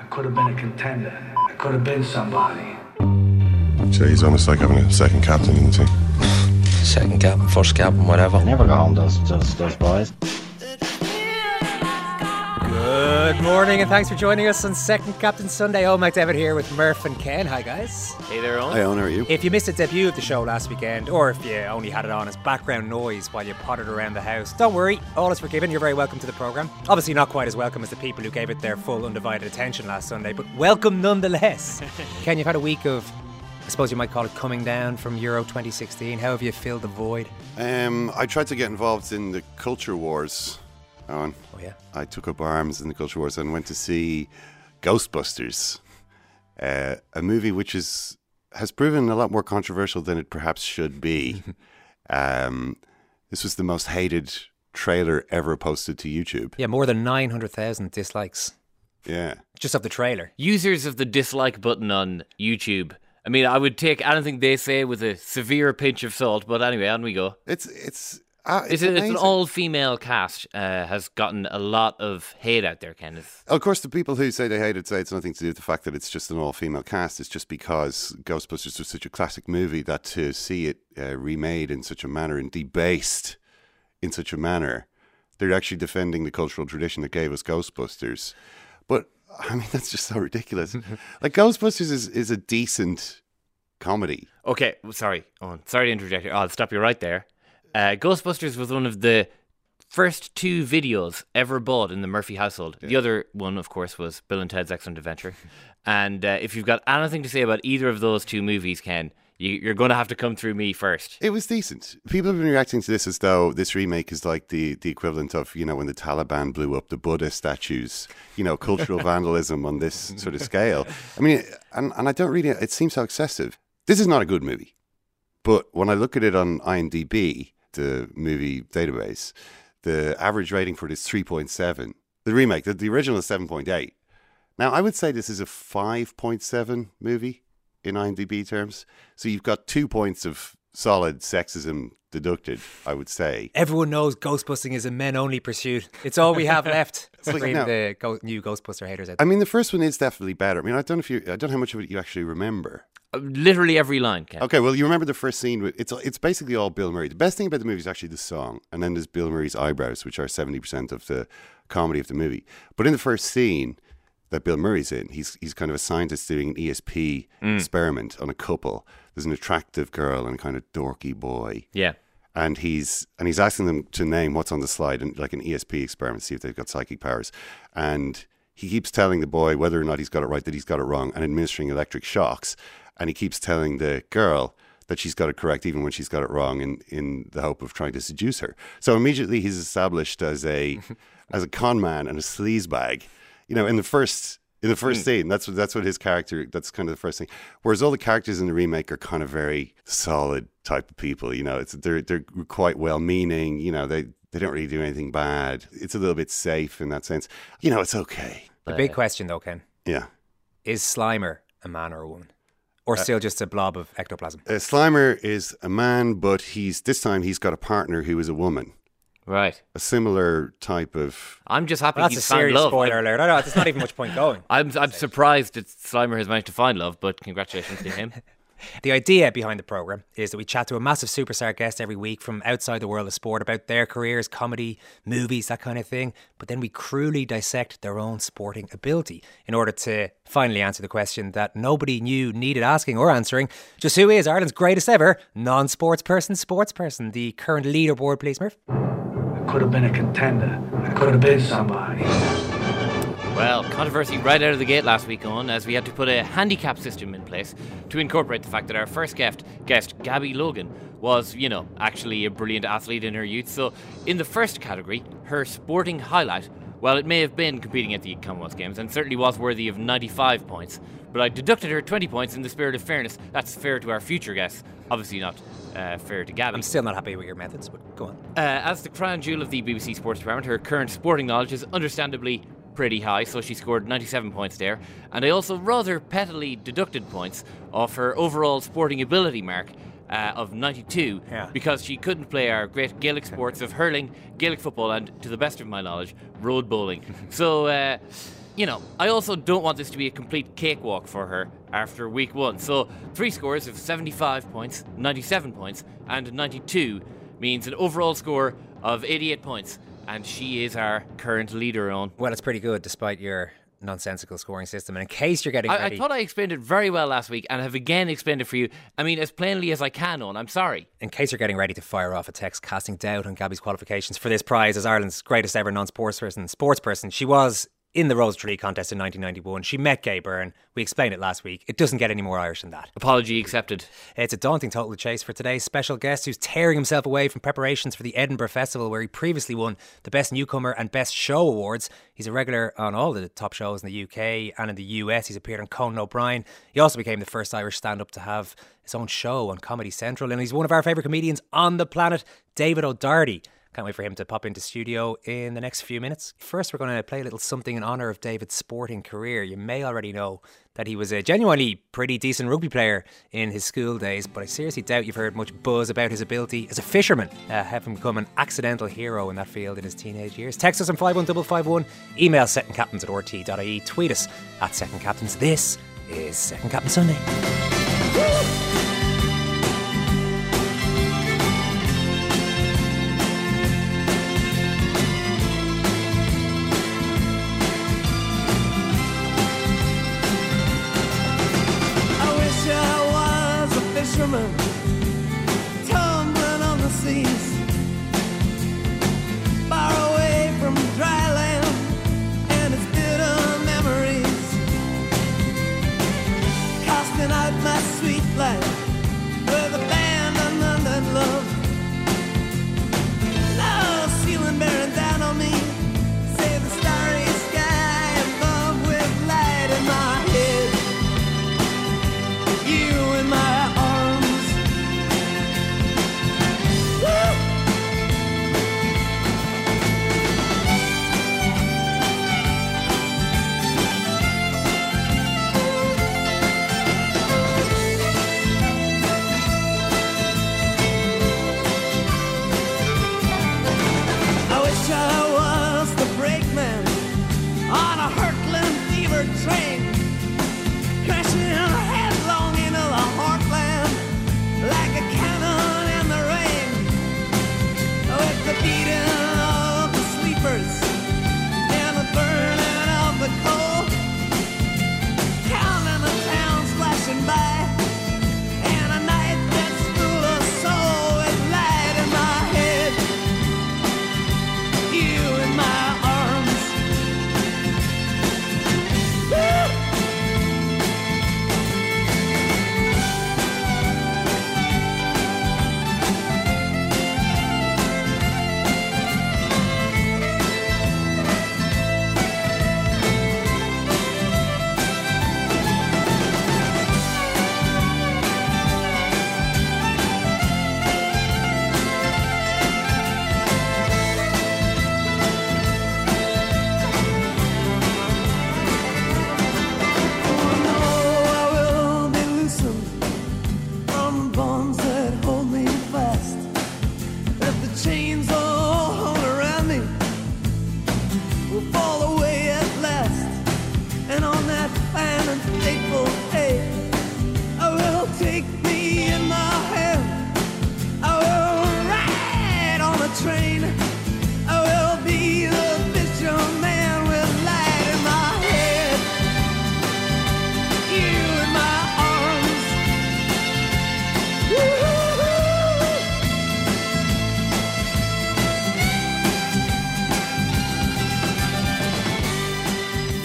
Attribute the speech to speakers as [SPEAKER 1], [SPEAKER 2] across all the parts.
[SPEAKER 1] I could have been a contender. I could have been somebody.
[SPEAKER 2] So he's almost like having a second captain in the team.
[SPEAKER 3] Second captain, first captain, whatever.
[SPEAKER 4] Never got on those, those, those boys.
[SPEAKER 5] Good morning, and thanks for joining us on Second Captain Sunday. Oh, Mike David here with Murph and Ken. Hi, guys.
[SPEAKER 6] Hey there, Owen.
[SPEAKER 2] Hi, Owen, how are you?
[SPEAKER 5] If you missed the debut of the show last weekend, or if you only had it on as background noise while you pottered around the house, don't worry, all is forgiven. You're very welcome to the programme. Obviously, not quite as welcome as the people who gave it their full undivided attention last Sunday, but welcome nonetheless. Ken, you've had a week of, I suppose you might call it coming down from Euro 2016. How have you filled the void?
[SPEAKER 2] Um, I tried to get involved in the culture wars. Owen.
[SPEAKER 5] Oh, yeah.
[SPEAKER 2] I took up arms in the culture wars and went to see Ghostbusters, uh, a movie which is has proven a lot more controversial than it perhaps should be. um, this was the most hated trailer ever posted to YouTube.
[SPEAKER 5] Yeah, more than 900,000 dislikes
[SPEAKER 2] Yeah.
[SPEAKER 5] just of the trailer.
[SPEAKER 6] Users of the dislike button on YouTube. I mean, I would take anything they say with a severe pinch of salt, but anyway, on we go.
[SPEAKER 2] It's it's uh, it's,
[SPEAKER 6] It's, it's an all female cast, uh, has gotten a lot of hate out there, Kenneth.
[SPEAKER 2] Of course, the people who say they hate it say it's nothing to do with the fact that it's just an all female cast. It's just because Ghostbusters was such a classic movie that to see it uh, remade in such a manner and debased in such a manner, they're actually defending the cultural tradition that gave us Ghostbusters. But I mean, that's just so ridiculous. like, Ghostbusters is, is a decent comedy.
[SPEAKER 6] Okay, sorry, Owen. Sorry to interject. here. I'll stop you right there. Uh, Ghostbusters was one of the first two videos ever bought in the Murphy household. The other one, of course, was Bill and Ted's Excellent Adventure. and uh, if you've got anything to say about either of those two movies, Ken, you, you're going to have to come through me first.
[SPEAKER 2] It was decent. People have been reacting to this as though this remake is like the, the equivalent of, you know, when the Taliban blew up the Buddha statues, you know, cultural vandalism on this sort of scale. I mean, and, and I don't really, it seems so excessive. This is not a good movie. But when I look at it on IMDb, the movie database, the average rating for it is 3.7. The remake, the, the original is 7.8. Now, I would say this is a 5.7 movie in IMDb terms. So you've got two points of solid sexism deducted, I would say.
[SPEAKER 5] Everyone knows ghostbusting is a men only pursuit. It's all we have left.
[SPEAKER 2] like,
[SPEAKER 5] Bring
[SPEAKER 2] no.
[SPEAKER 5] the go- new Ghostbuster haters out.
[SPEAKER 2] I mean, the first one is definitely better. I mean, I don't know if you, I don't know how much of it you actually remember.
[SPEAKER 6] Uh, literally every line, Ken.
[SPEAKER 2] Okay, well, you remember the first scene. With, it's it's basically all Bill Murray. The best thing about the movie is actually the song, and then there's Bill Murray's eyebrows, which are seventy percent of the comedy of the movie. But in the first scene that Bill Murray's in, he's he's kind of a scientist doing an ESP mm. experiment on a couple. There's an attractive girl and a kind of dorky boy.
[SPEAKER 6] Yeah.
[SPEAKER 2] and he's and he's asking them to name what's on the slide and like an ESP experiment, see if they've got psychic powers. And he keeps telling the boy whether or not he's got it right that he's got it wrong, and administering electric shocks. And he keeps telling the girl that she's got it correct, even when she's got it wrong, in in the hope of trying to seduce her. So immediately he's established as a as a con man and a sleazebag. You know, in the first in the first scene, that's what that's what his character. That's kind of the first thing. Whereas all the characters in the remake are kind of very solid type of people. You know, it's they're they're quite well meaning. You know, they they don't really do anything bad. It's a little bit safe in that sense. You know, it's okay.
[SPEAKER 5] The big question, though, Ken,
[SPEAKER 2] Yeah.
[SPEAKER 5] is Slimer a man or a woman? Or still just a blob of ectoplasm?
[SPEAKER 2] Uh, Slimer is a man, but he's this time he's got a partner who is a woman.
[SPEAKER 6] Right.
[SPEAKER 2] A similar type of.
[SPEAKER 6] I'm just happy
[SPEAKER 5] Well, that's a
[SPEAKER 6] he's found
[SPEAKER 5] serious
[SPEAKER 6] love.
[SPEAKER 5] spoiler
[SPEAKER 6] I'm-
[SPEAKER 5] alert. I know, there's not even much point going.
[SPEAKER 6] I'm, I'm surprised that Slimer has managed to find love, but congratulations to him.
[SPEAKER 5] The idea behind the programme is that we chat to a massive superstar guest every week from outside the world of sport about their careers, comedy, movies, that kind of thing. But then we cruelly dissect their own sporting ability in order to finally answer the question that nobody knew needed asking or answering. Just who is Ireland's greatest ever non sports person, sports person? The current leaderboard, please, Murph.
[SPEAKER 1] Could have been a contender. I could have been somebody.
[SPEAKER 6] Well, controversy right out of the gate last week on, as we had to put a handicap system in place to incorporate the fact that our first guest, guest Gabby Logan, was, you know, actually a brilliant athlete in her youth. So, in the first category, her sporting highlight, well, it may have been competing at the Commonwealth Games and certainly was worthy of 95 points, but I deducted her 20 points in the spirit of fairness. That's fair to our future guests, obviously not uh, fair to Gabby.
[SPEAKER 5] I'm still not happy with your methods, but go on.
[SPEAKER 6] Uh, as the crown jewel of the BBC Sports Department, her current sporting knowledge is understandably pretty high, so she scored 97 points there. And I also rather pettily deducted points off her overall sporting ability mark uh, of 92
[SPEAKER 5] Yeah.
[SPEAKER 6] because she couldn't play our great Gaelic sports of hurling, Gaelic football, and, to the best of my knowledge, road bowling. so, uh, you know, I also don't want this to be a complete cakewalk for her after week one. So, three scores of 75 points, 97 points, and 92 means an overall score of 88 points. And she is our current leader on.
[SPEAKER 5] Well, it's pretty good despite your nonsensical scoring system. And in case you're getting
[SPEAKER 6] I, I thought I explained it very well last week and have again explained it for you. I mean, as plainly as I can on. I'm sorry.
[SPEAKER 5] in case you're getting ready to fire off a text casting doubt on Gabby's qualifications for this prize as Ireland's greatest ever non-sports person, sports person, she was in the Rose Tree contest in 1991. She met Gay Byrne. We explained it last week. It doesn't get any more Irish than that.
[SPEAKER 6] Apology accepted.
[SPEAKER 5] It's a daunting total to chase for today's special guest who's tearing himself away from preparations for the Edinburgh Festival, where he previously won the Best Newcomer and Best Show awards. He's a regular on all the top shows in the UK and in the US. He's appeared on Conan O'Brien. He also became the first Irish stand up to have his own show on Comedy Central. And he's one of our favourite comedians on the planet, David O'Doherty. Can't wait for him to pop into studio in the next few minutes. First, we're going to play a little something in honour of David's sporting career. You may already know that he was a genuinely pretty decent rugby player in his school days, but I seriously doubt you've heard much buzz about his ability as a fisherman, uh, having become an accidental hero in that field in his teenage years. Text us on 51551, email secondcaptains at rt.ie, tweet us at secondcaptains. This is Second Captain Sunday.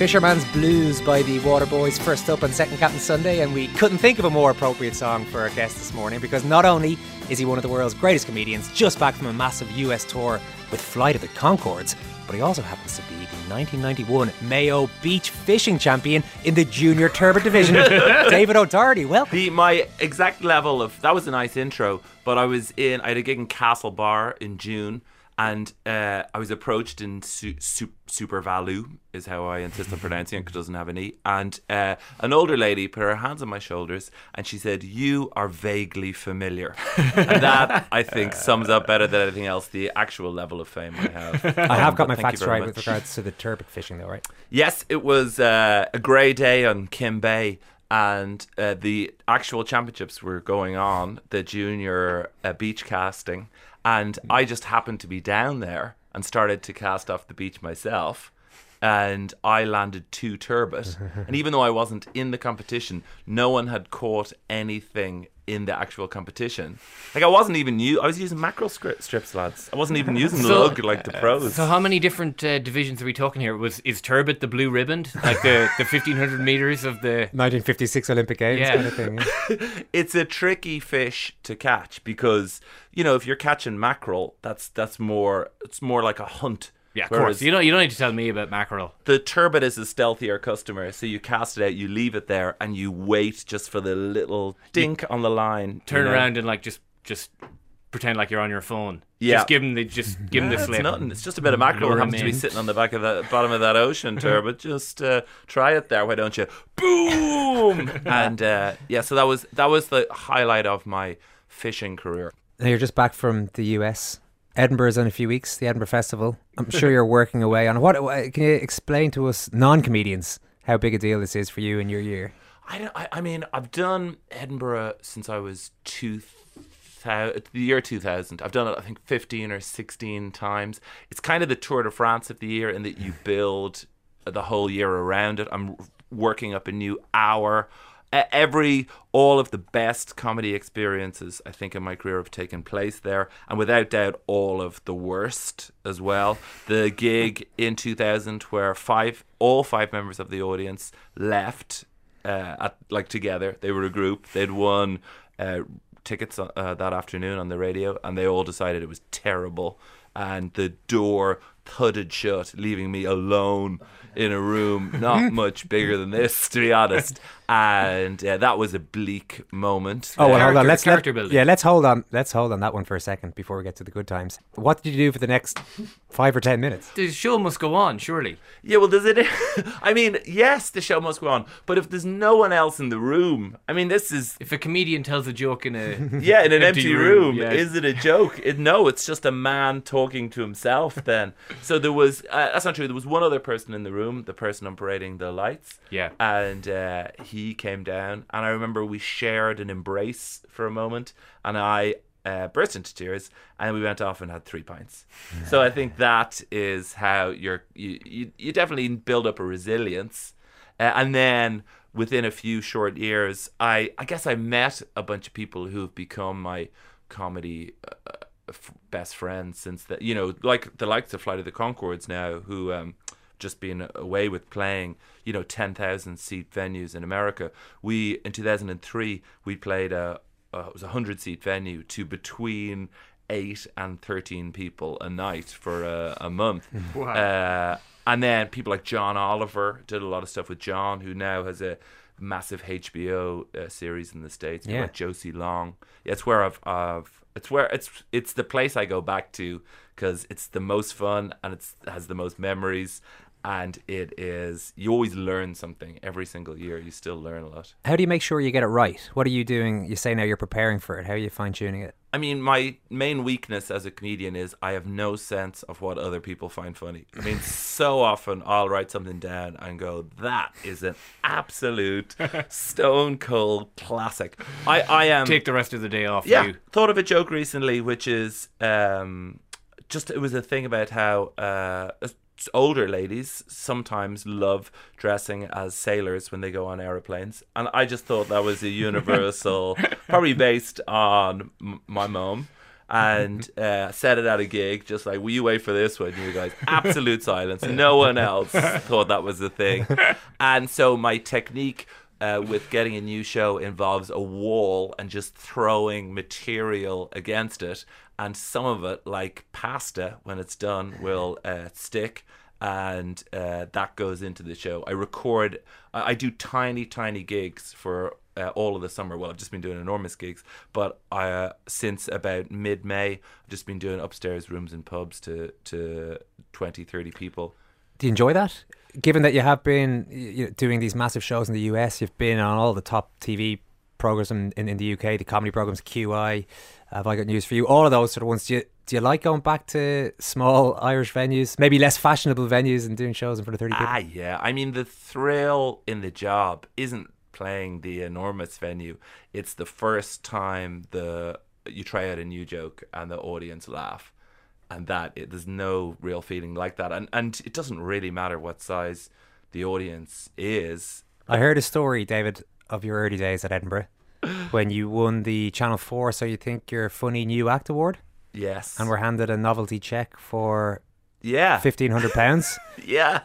[SPEAKER 5] Fisherman's Blues by the Waterboys, first up on Second Captain Sunday, and we couldn't think of a more appropriate song for our guest this morning because not only is he one of the world's greatest comedians, just back from a massive US tour with Flight of the Conchords, but he also happens to be the 1991 Mayo Beach Fishing Champion in the Junior Turbot Division. David O'Doherty, welcome.
[SPEAKER 7] The my exact level of that was a nice intro, but I was in I had a gig in Castlebar in June And uh, I was approached in su- su- Super Value, is how I insist on pronouncing it because it doesn't have an E. And uh, an older lady put her hands on my shoulders and she said, You are vaguely familiar. and that, I think, sums up better than anything else the actual level of fame I have.
[SPEAKER 5] I have got my facts
[SPEAKER 7] very
[SPEAKER 5] right with regards to the turbot fishing, though, right?
[SPEAKER 7] Yes, it was uh, a grey day on Keem Bay, and uh, the actual championships were going on, the junior uh, beach casting, and hmm. I just happened to be down there and started to cast off the beach myself. And I landed two turbot, and even though I wasn't in the competition, no one had caught anything in the actual competition. Like I wasn't even u- I was using mackerel stri- strips, lads. I wasn't even using
[SPEAKER 6] So-
[SPEAKER 7] lug like the pros.
[SPEAKER 6] So how many different uh, divisions are we talking here? Was is turbot the blue ribbon, like the the fifteen hundred meters of the?
[SPEAKER 5] 1956 Olympic Games
[SPEAKER 6] Yeah.
[SPEAKER 5] kind of thing.
[SPEAKER 7] it's a tricky fish to catch because you know if you're catching mackerel, that's that's more it's more like a hunt.
[SPEAKER 6] Yeah, of
[SPEAKER 7] Whereas
[SPEAKER 6] course. You don't you don't need to tell me about mackerel.
[SPEAKER 7] the turbot is a stealthier customer, so you cast it out, you leave it there, and you wait just for the little dink on the line. you
[SPEAKER 6] Turn
[SPEAKER 7] know.
[SPEAKER 6] around and like just just pretend like you're on your phone.
[SPEAKER 7] Yeah.
[SPEAKER 6] Just give him the just give him the slip.
[SPEAKER 7] It's nothing. It's just a bit of mackerel
[SPEAKER 6] Lure
[SPEAKER 7] that happens to be sitting on the back of the bottom of that ocean turbot. Just uh, try it there, why don't you? Boom! and uh, yeah, so that was that was the highlight of my fishing career.
[SPEAKER 5] Now you're just back from the US. Edinburgh's in a few weeks, the Edinburgh Festival. I'm sure you're working away on. What what- can you explain to us non-comedians how big a deal this is for you in your year?
[SPEAKER 7] I don't. I, I mean, I've done Edinburgh since I was two thousand, the year two thousand. I've done it, I think, fifteen or sixteen times. It's kind of the Tour de France of the year in that you build the whole year around it. I'm working up a new hour. Every all of the best comedy experiences I think in my career have taken place there, and without doubt, all of the worst as well. The gig in 2000 where five, all five members of the audience left uh, at like together. They were a group. They'd won uh, tickets uh, that afternoon on the radio, and they all decided it was terrible. And the door thudded shut, leaving me alone in a room not much bigger than this, to be honest. And uh, that was a bleak moment.
[SPEAKER 5] Oh well, hold on. Let's
[SPEAKER 6] character
[SPEAKER 5] let,
[SPEAKER 6] building.
[SPEAKER 5] Yeah, let's hold on. Let's hold on that one for a second before we get to the good times. What did you do for the next five or ten minutes?
[SPEAKER 6] The show must go on, surely.
[SPEAKER 7] Yeah, well, does it? I mean, yes, the show must go on, but if there's no one else in the room, I mean, this is
[SPEAKER 6] If a comedian tells a joke in a
[SPEAKER 7] yeah, in an empty,
[SPEAKER 6] Empty
[SPEAKER 7] room.
[SPEAKER 6] room, yeah.
[SPEAKER 7] Is it a joke? It, no, it's just a man talking to himself. Then, so there was. Uh, that's not true. There was one other person in the room, the person operating the lights.
[SPEAKER 6] Yeah.
[SPEAKER 7] and uh, he came down, and I remember we shared an embrace for a moment, and I. Uh, burst into tears, and we went off and had three pints. So I think that is how you're you you, you definitely build up a resilience, uh, and then within a few short years, I I guess I met a bunch of people who have become my comedy uh, f- best friends since that. You know, like the likes of Flight of the Conchords now, who um, just being away with playing. You know, ten thousand seat venues in America. We in two thousand and three we played a uh, it was a hundred seat venue to between eight and thirteen people a night for a, a month. Uh, and then people like John Oliver did a lot of stuff with John, who now has a massive HBO uh, series in the states.
[SPEAKER 5] Yeah.
[SPEAKER 7] like Josie Long. Yeah, it's where I've, I've it's where it's it's the place I go back to because it's the most fun and it's has the most memories. And it is, you always learn something every single year. You still learn a lot.
[SPEAKER 5] How do you make sure you get it right? What are you doing? You say now you're preparing for it. How are you fine tuning it?
[SPEAKER 7] I mean, my main weakness as a comedian is I have no sense of what other people find funny. I mean, so often I'll write something down and go, "That is an absolute stone cold classic." I, I am
[SPEAKER 6] take the rest of the day off.
[SPEAKER 7] yeah,
[SPEAKER 6] You.
[SPEAKER 7] thought of a joke recently, which is um, just it was a thing about how uh, older ladies sometimes love dressing as sailors when they go on aeroplanes, and I just thought that was a universal, probably based on m- my mum. And uh, said it at a gig, just like, will you wait for this one, you guys? Absolute silence. No one else thought that was a thing. And so my technique uh, with getting a new show involves a wall and just throwing material against it. And some of it, like pasta, when it's done, will uh, stick. And uh, that goes into the show. I record, I, I do tiny, tiny gigs for uh, all of the summer. Well, I've just been doing enormous gigs, but uh, since about mid May, I've just been doing upstairs rooms and pubs to to 20, 30 people.
[SPEAKER 5] Do you enjoy that? Given that you have been you know, doing these massive shows in the US, you've been on all the top TV programs in, in, in the UK, the comedy programs, QI. Have I got news for you? All of those sort of ones. Do you do you like going back to small Irish venues, maybe less fashionable venues, and doing shows in front of thirty people?
[SPEAKER 7] Ah, yeah. I mean, the thrill in the job isn't playing the enormous venue. It's the first time the you try out a new joke and the audience laugh, and that it, there's no real feeling like that. And and it doesn't really matter what size the audience is.
[SPEAKER 5] I heard a story, David, of your early days at Edinburgh when you won the Channel Four. So you think your funny new act award,
[SPEAKER 7] Yes.
[SPEAKER 5] and were handed a novelty check for
[SPEAKER 7] yeah.
[SPEAKER 5] fifteen hundred pounds.
[SPEAKER 7] Yeah.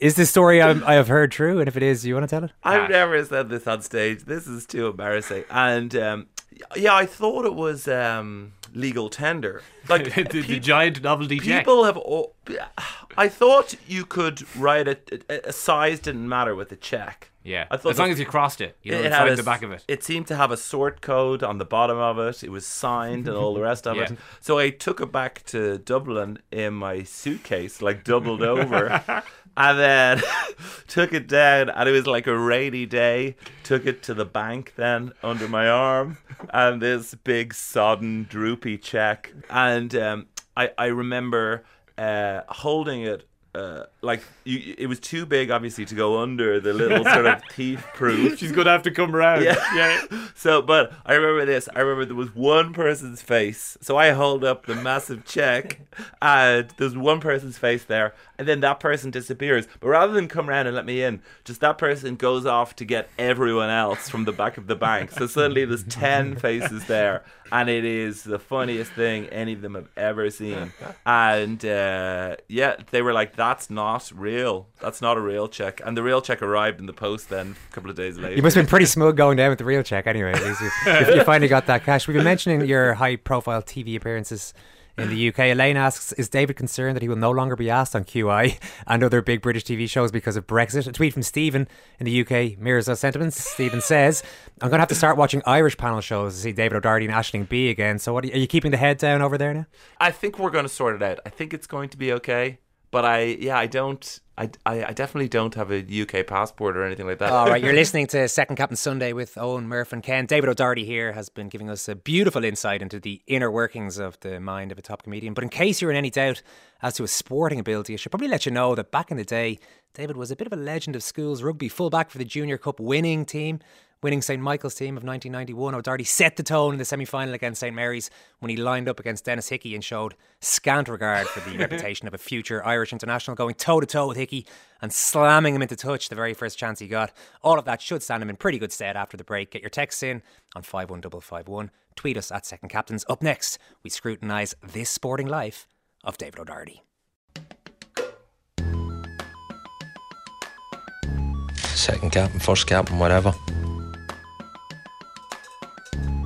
[SPEAKER 5] Is this story I, I have heard true? And if it is, you want to tell it?
[SPEAKER 7] I've never said this on stage. This is too embarrassing. And um, yeah, I thought it was um, legal tender. Like
[SPEAKER 6] the, the
[SPEAKER 7] pe-
[SPEAKER 6] giant novelty check.
[SPEAKER 7] people have. all- I thought you could write it. A, a size didn't matter with the check.
[SPEAKER 6] Yeah,
[SPEAKER 7] I thought
[SPEAKER 6] as long as you crossed it, you know,
[SPEAKER 7] it
[SPEAKER 6] inside
[SPEAKER 7] had a
[SPEAKER 6] the back of it.
[SPEAKER 7] It seemed to have a sort code on the bottom of it. It was signed and all the rest of
[SPEAKER 6] Yeah.
[SPEAKER 7] it. So I took it back to Dublin in my suitcase, like doubled over. and then took it down and it was like a rainy day. Took it to the bank then under my arm and this big sodden droopy check. And um, I, I remember uh, holding it uh, like you, it was too big, obviously, to go under the little sort of thief proof.
[SPEAKER 6] She's gonna have to come around.
[SPEAKER 7] Yeah. yeah. So, but I remember this. I remember there was one person's face. So I hold up the massive check, and there's one person's face there, and then that person disappears. But rather than come around and let me in, just that person goes off to get everyone else from the back of the bank. So suddenly there's ten faces there, and it is the funniest thing any of them have ever seen. And uh, yeah, they were like, "That's not real. That's not a real check." And the real check arrived in the post then a couple of days later.
[SPEAKER 5] You must have been pretty smug going down with the real check anyway. At least you, you, you finally got that cash. We've been mentioning your high profile TV appearances in the UK. Elaine asks Is David concerned that he will no longer be asked on QI and other big British TV shows because of Brexit? A tweet from Stephen in the UK mirrors those sentiments. Stephen says, I'm going to have to start watching Irish panel shows to see David O'Doherty and Aisling Bea again. So, what are you, are you keeping the head down over there now?
[SPEAKER 7] I think we're going to sort it out. I think it's going to be okay. But I, yeah, I don't. I, I, I definitely don't have a UK passport or anything like that.
[SPEAKER 5] All right, you're listening to Second Captain Sunday with Owen Murph and Ken. David O'Doherty here has been giving us a beautiful insight into the inner workings of the mind of a top comedian. But in case you're in any doubt as to his sporting ability, I should probably let you know that back in the day, David was a bit of a legend of schools rugby, fullback for the Junior Cup winning team. Winning St Michael's team of 1991, O'Doherty set the tone in the semi final against St Mary's when he lined up against Denis Hickie and showed scant regard for the reputation of a future Irish international, going toe to toe with Hickey and slamming him into touch the very first chance he got. All of that should stand him in pretty good stead after the break. Get your texts in on 51551. Tweet us at Second Captains. Up next, we scrutinise this sporting life of David O'Doherty.
[SPEAKER 3] Second captain, first captain, whatever.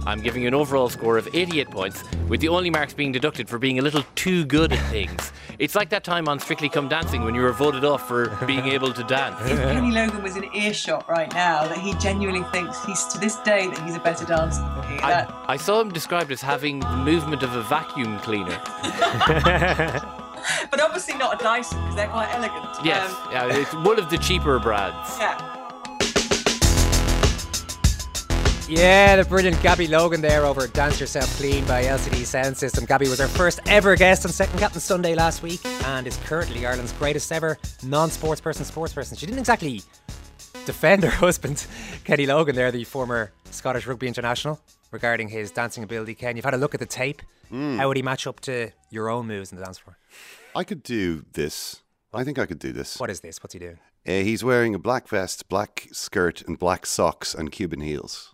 [SPEAKER 6] I'm giving you an overall score of 88 points, with the only marks being deducted for being a little too good at things. It's like that time on Strictly Come Dancing when you were voted off for being able to dance.
[SPEAKER 8] if Kenny Logan was in earshot right now, that he genuinely thinks he's to this day that he's a better dancer than me. That,
[SPEAKER 6] I, I saw him described as having the movement of a vacuum cleaner.
[SPEAKER 8] but obviously not a Dyson because they're quite elegant.
[SPEAKER 6] Yes,
[SPEAKER 8] Um,
[SPEAKER 6] yeah, it's one of the cheaper brands.
[SPEAKER 8] yeah.
[SPEAKER 5] Yeah, the brilliant Gabby Logan there over Dance Yourself Clean by LCD Soundsystem. Gabby was our first ever guest on Second Captain Sunday last week and is currently Ireland's greatest ever non sports person sports person. She didn't exactly defend her husband, Kenny Logan, there, the former Scottish rugby international, regarding his dancing ability. Ken, you've had a look at the tape. How would he match up to your own moves in the dance floor?
[SPEAKER 2] I could do this. I think I could do this.
[SPEAKER 5] What is this? What's he doing?
[SPEAKER 2] Uh, he's wearing a black vest, black skirt, and black socks and Cuban heels.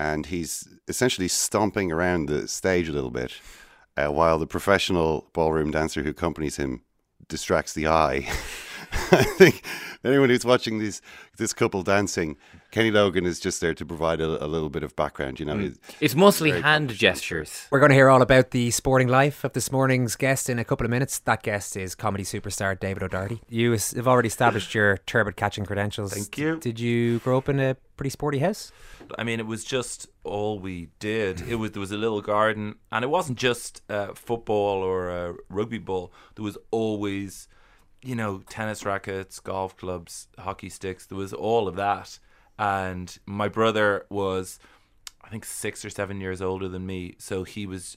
[SPEAKER 2] And he's essentially stomping around the stage a little bit uh, while the professional ballroom dancer who accompanies him distracts the eye I think anyone who's watching this this couple dancing, Kenny Logan is just there to provide a, a little bit of background. You know, He's-
[SPEAKER 6] It's mostly hand
[SPEAKER 2] accomplished.
[SPEAKER 6] gestures.
[SPEAKER 5] We're going to hear all about the sporting life of this morning's guest in a couple of minutes. That guest is comedy superstar David O'Doherty. You have already established your turbot catching credentials.
[SPEAKER 7] Thank you.
[SPEAKER 5] Did you grow up in a pretty sporty house?
[SPEAKER 7] I mean, it was just all we did. It was there was a little garden, and it wasn't just uh, football or uh, rugby ball. There was always, you know, tennis rackets, golf clubs, hockey sticks. There was all of that. And my brother was, I think, six or seven years older than me, so he was.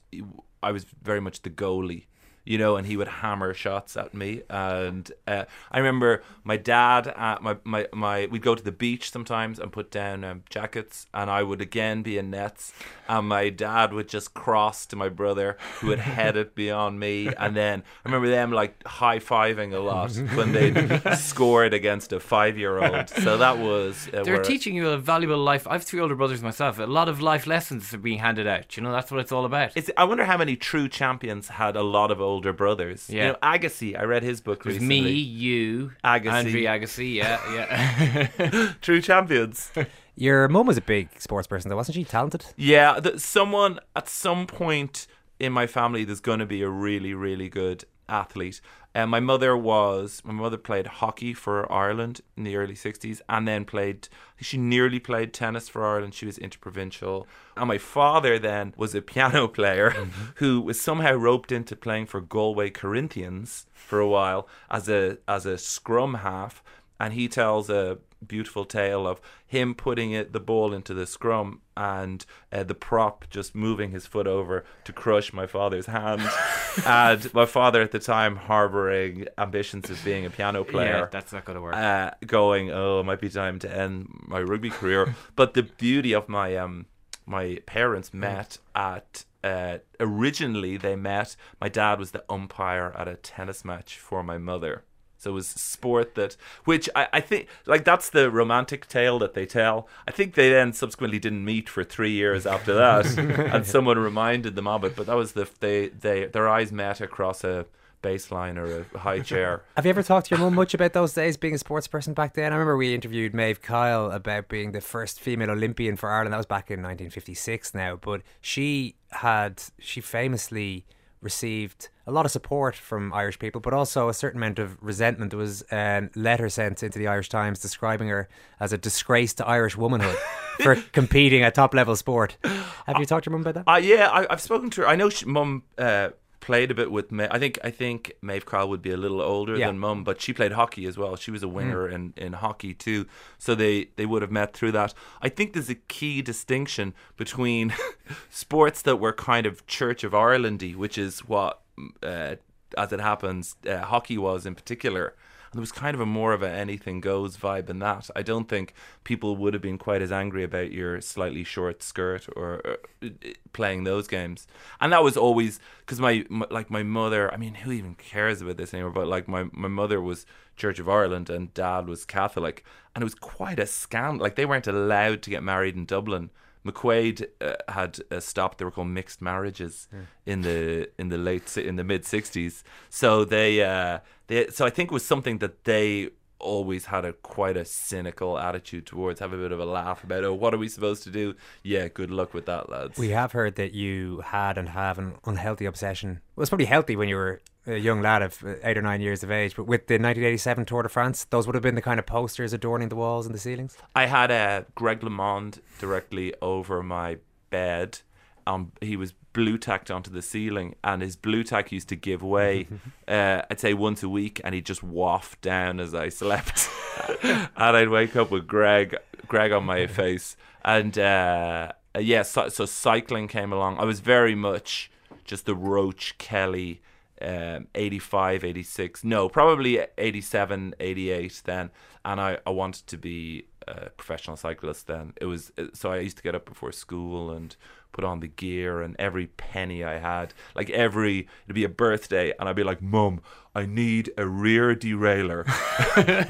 [SPEAKER 7] I was very much the goalie. You know, and he would hammer shots at me, and uh, I remember my dad, uh, my, my my, we'd go to the beach sometimes and put down um, jackets, and I would again be in nets, and my dad would just cross to my brother, who would head it beyond me, and then I remember them like high fiving a lot when they scored against a five year old. So that was uh,
[SPEAKER 6] They're teaching you a valuable life. I have three older brothers myself. A lot of life lessons are being handed out. You know, that's what it's all about.
[SPEAKER 7] It's, I wonder how many true champions had a lot of older brothers.
[SPEAKER 6] Yeah.
[SPEAKER 7] You know, Agassi, I read his book
[SPEAKER 6] It
[SPEAKER 7] recently.
[SPEAKER 6] me, you,
[SPEAKER 7] Agassi.
[SPEAKER 6] Andre Agassi. Yeah, yeah.
[SPEAKER 7] True champions.
[SPEAKER 5] Your mum was a big sports person, though, wasn't she? Talented?
[SPEAKER 7] yeah, th- someone at some point in my family, there's going to be a really, really good athlete. And uh, my mother was, my mother played hockey for Ireland in the early 60s and then played, she nearly played tennis for Ireland. She was interprovincial. And my father then was a piano player mm-hmm. who was somehow roped into playing for Galway Corinthians for a while as a, as a scrum half. And he tells a beautiful tale of him putting it the ball into the scrum and uh, the prop just moving his foot over to crush my father's hand. And my father at the time harboring ambitions of being a piano player.
[SPEAKER 6] yeah, that's not going to work.
[SPEAKER 7] uh, going oh it might be time to end my rugby career. But the beauty of my um my parents met at uh, originally they met my dad was the umpire at a tennis match for my mother so it was sport that which I, I think like that's the romantic tale that they tell i think they then subsequently didn't meet for three years after that and someone reminded them of it but that was the they they their eyes met across a baseline or a high chair
[SPEAKER 5] Have you ever talked to your mum much about those days being a sports person back then? I remember we interviewed Maeve Kyle about being the first female Olympian for Ireland. That was back in 1956 now. But she had, she famously received a lot of support from Irish people, but also a certain amount of resentment. There was a letter sent into the Irish Times describing her as a disgrace to Irish womanhood for competing at top level sport. Have you talked to your mum about that?
[SPEAKER 7] Uh, yeah, I, I've spoken to her. I know she, mum uh, played a bit with me. I think I think Maeve Kyle would be a little older
[SPEAKER 5] Yeah.
[SPEAKER 7] than mum, but she played hockey as well. She was a winger in, in hockey too, so they they would have met through that. I think there's a key distinction between sports that were kind of Church of Irelandy, which is what, uh, as it happens, uh, hockey was in particular. And there was kind of a more of a anything goes vibe in that. I don't think people would have been quite as angry about your slightly short skirt or, or uh, playing those games. And that was always because my, my like my mother. I mean, who even cares about this anymore? But like my my mother was Church of Ireland and dad was Catholic, and it was quite a scandal. Like they weren't allowed to get married in Dublin. McQuaid uh, had uh, stopped. They were called mixed marriages in the in the late in the mid '60s. So they uh, they so I think it was something that they always had a quite a cynical attitude towards. Have a bit of a laugh about. Oh, what are we supposed to do? Yeah, good luck with that, lads.
[SPEAKER 5] We have heard that you had and have an unhealthy obsession. Well, it's probably healthy when you were a young lad of eight or nine years of age, but with the 1987 Tour de France, those would have been the kind of posters adorning the walls and the ceilings.
[SPEAKER 7] I had uh, Greg LeMond directly over my bed. Um, he was blue tacked onto the ceiling, and his blue tack used to give way. uh, I'd say once a week, and he'd just waft down as I slept, and I'd wake up with Greg, Greg on my face, and uh, yeah, so, so cycling came along. I was very much just the Roche Kelly. Um, 85 86 no probably 87 88 then and I, I wanted to be a professional cyclist then it was uh, so I used to get up before school and put on the gear and every penny I had like every it'd be a birthday and I'd be like mum I need a rear derailleur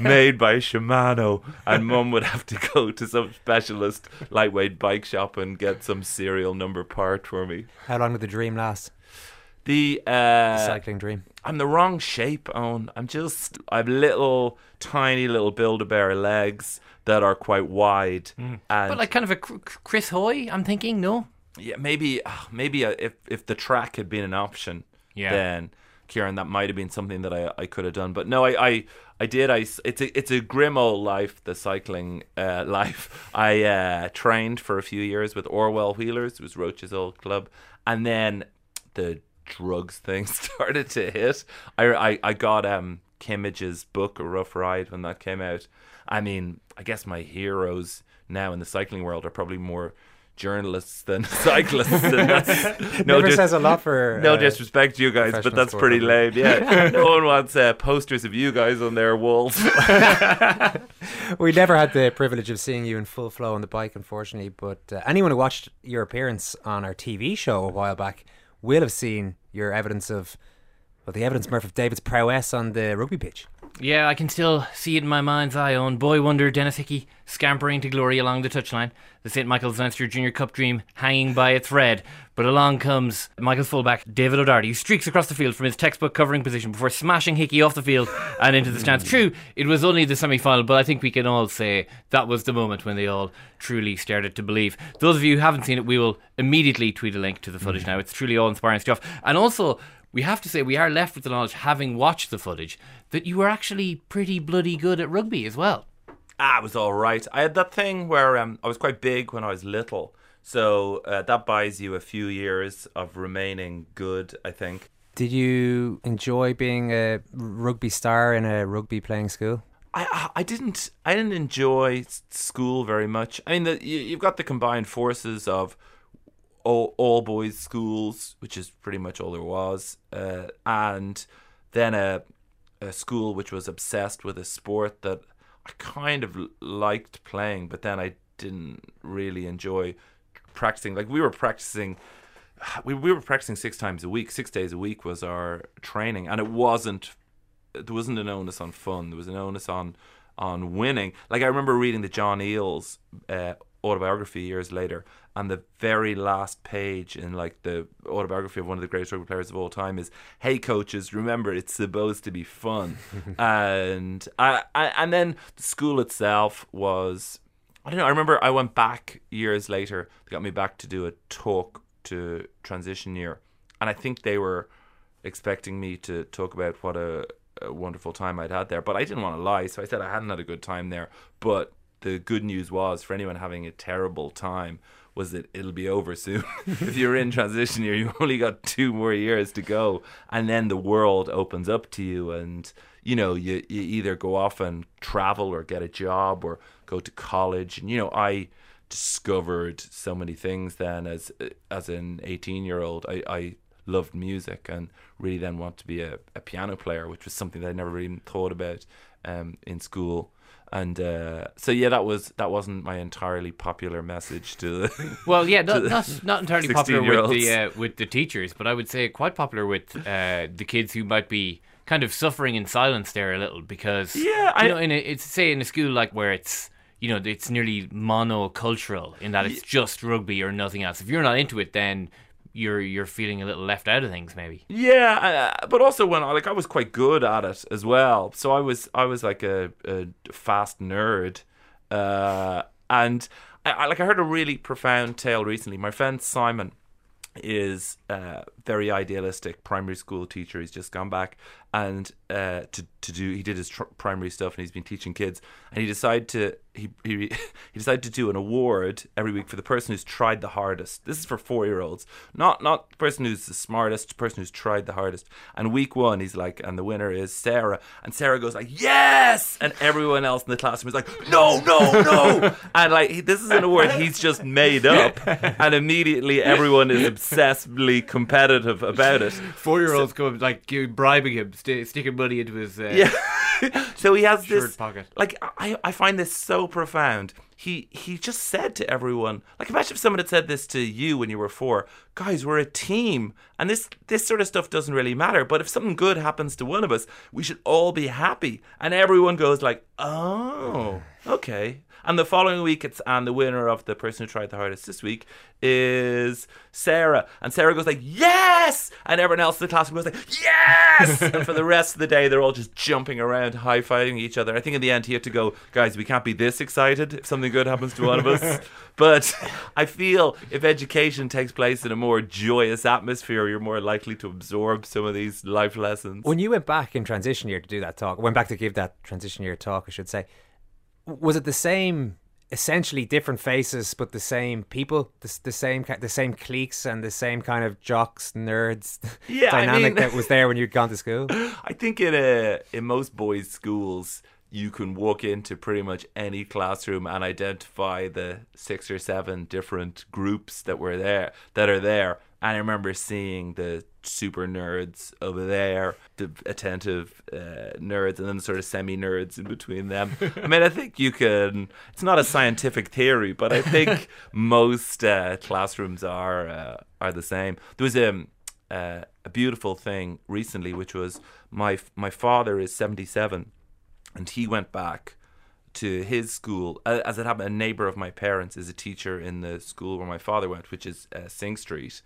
[SPEAKER 7] made by Shimano and mum would have to go to some specialist lightweight bike shop and get some serial number part for me
[SPEAKER 5] How long did the dream last?
[SPEAKER 7] The uh,
[SPEAKER 5] Cycling dream.
[SPEAKER 7] I'm the wrong shape, Owen. I'm just I've little tiny little Build-A-Bear legs that are quite wide, and
[SPEAKER 6] But like kind of a Cr- Cr- Chris Hoy, I'm thinking, no?
[SPEAKER 7] Yeah, maybe ah, maybe uh, if if the track had been an option,
[SPEAKER 6] Yeah.
[SPEAKER 7] then Kieran, that might have been something that I, I could have done. But no, I, I I did. I it's a it's a grim old life, the cycling uh, life. I uh, trained for a few years with Orwell Wheelers, it was Roche's old club, and then the drugs thing started to hit. I I, I got um Kimmage's book, A Rough Ride, when that came out. I mean, I guess my heroes now in the cycling world are probably more journalists than cyclists. and that's no
[SPEAKER 5] Never
[SPEAKER 7] dis-
[SPEAKER 5] says a lot for
[SPEAKER 7] no
[SPEAKER 5] uh,
[SPEAKER 7] disrespect to you guys, but that's pretty lame. Yeah, no one wants uh, posters of you guys on their walls.
[SPEAKER 5] We never had the privilege of seeing you in full flow on the bike, unfortunately. But uh, anyone who watched your appearance on our TV show a while back will have seen your evidence of, well, the evidence, Murph, of David's prowess on the rugby pitch.
[SPEAKER 6] Yeah, I can still see it in my mind's eye on boy wonder Denis Hickie scampering to glory along the touchline, the St. Michael's Leinster Junior Cup dream hanging by a thread. But along comes Michael's fullback, David O'Doherty, who streaks across the field from his textbook covering position before smashing Hickey off the field and into the stands. True, it was only the semi final, but I think we can all say that was the moment when they all truly started to believe. Those of you who haven't seen it, we will immediately tweet a link to the footage mm. now. It's truly all inspiring stuff. And also, we have to say we are left with the knowledge, having watched the footage, that you were actually pretty bloody good at rugby as well.
[SPEAKER 7] ah, it was all right. I had that thing where um, I was quite big when I was little, so uh, that buys you a few years of remaining good. I think.
[SPEAKER 5] Did you enjoy being a rugby star in a rugby playing school?
[SPEAKER 7] I I- I didn't I didn't enjoy school very much. I mean, the, you, you've got the combined forces of all, all boys schools, which is pretty much all there was, uh, and then a a school which was obsessed with a sport that I kind of liked playing, but then I didn't really enjoy practicing. Like we were practicing we, we were practicing six times a week. Six days a week was our training, and it wasn't. There wasn't an onus on fun. There was an onus on on winning. Like I remember reading the John Eales uh, autobiography years later, and the very last page in like the autobiography of one of the greatest rugby players of all time is, "Hey coaches, remember it's supposed to be fun," and I, I and then the school itself was I don't know. I remember I went back years later. They got me back to do a talk to transition year, and I think they were expecting me to talk about what a, a wonderful time I'd had there. But I didn't want to lie, so I said I hadn't had a good time there. But the good news was for anyone having a terrible time was that it'll be over soon. if you're in transition year, you've only got two more years to go, and then the world opens up to you, and you know you you either go off and travel or get a job or go to college, and you know I discovered so many things then as as an 18 year old I, I loved music and really then want to be a, a piano player which was something that I never really thought about um, in school and uh, so yeah that was that wasn't my entirely popular message to the
[SPEAKER 6] Well, yeah, not not, not entirely popular with the uh, with the teachers, but I would say quite popular with uh, the kids who might be kind of suffering in silence there a little because
[SPEAKER 7] Yeah,
[SPEAKER 6] you know, in a, it's say in a school like where it's you know it's nearly monocultural in that it's just rugby or nothing else. If you're not into it, then you're you're feeling a little left out of things, maybe.
[SPEAKER 7] Yeah, uh, but also when I like I was quite good at it as well. So I was I was like a, a fast nerd, uh, and I, I like I heard a really profound tale recently. My friend Simon is a very idealistic primary school teacher. He's just gone back and uh, to to do he did his tr- primary stuff and he's been teaching kids and he decided to he, he he decided to do an award every week for the person who's tried the hardest. This is for four year olds, not not the person who's the smartest, the person who's tried the hardest. And week one, he's like, and the winner is Sarah, and Sarah goes like, yes, and everyone else in the classroom is like, no, no, no, and like he, this is an award he's just made up, and immediately everyone is obsessively competitive about it.
[SPEAKER 6] Four year olds come like bribing him, st- sticking money into his uh,
[SPEAKER 7] Yeah. so he has
[SPEAKER 6] Shirt
[SPEAKER 7] this
[SPEAKER 6] pocket.
[SPEAKER 7] like I, I find this so profound. He he just said to everyone, like imagine if someone had said this to you when you were four, guys, we're a team and this this sort of stuff doesn't really matter. But if something good happens to one of us, we should all be happy. And everyone goes like, Oh, okay. And the following week, it's and the winner of the person who tried the hardest this week is Sarah. And Sarah goes like, "Yes!" And everyone else in the class goes like, "Yes!" and for the rest of the day, they're all just jumping around, high fiving each other. I think in the end, he had to go, "Guys, we can't be this excited if something good happens to one of us." but I feel if education takes place in a more joyous atmosphere, you're more likely to absorb some of these life lessons.
[SPEAKER 5] When you went back in transition year to do that talk, went back to give that transition year talk, I should say, was it the same? Essentially different faces, but the same people, the, the same the same cliques, and the same kind of jocks, nerds
[SPEAKER 7] Yeah, I
[SPEAKER 5] dynamic
[SPEAKER 7] mean-
[SPEAKER 5] that was there when you'd gone to school.
[SPEAKER 7] I think in a in most boys' schools, you can walk into pretty much any classroom and identify the six or seven different groups that were there that are there. And I remember seeing the super nerds over there, the attentive uh, nerds, and then sort of semi nerds in between them. I mean, I think you can. It's not a scientific theory, but I think most uh, classrooms are uh, are the same. There was um, uh, a beautiful thing recently, which was my my father is seventy seven, and he went back to his school. As it happened, a neighbor of my parents is a teacher in the school where my father went, which is uh, Synge Street.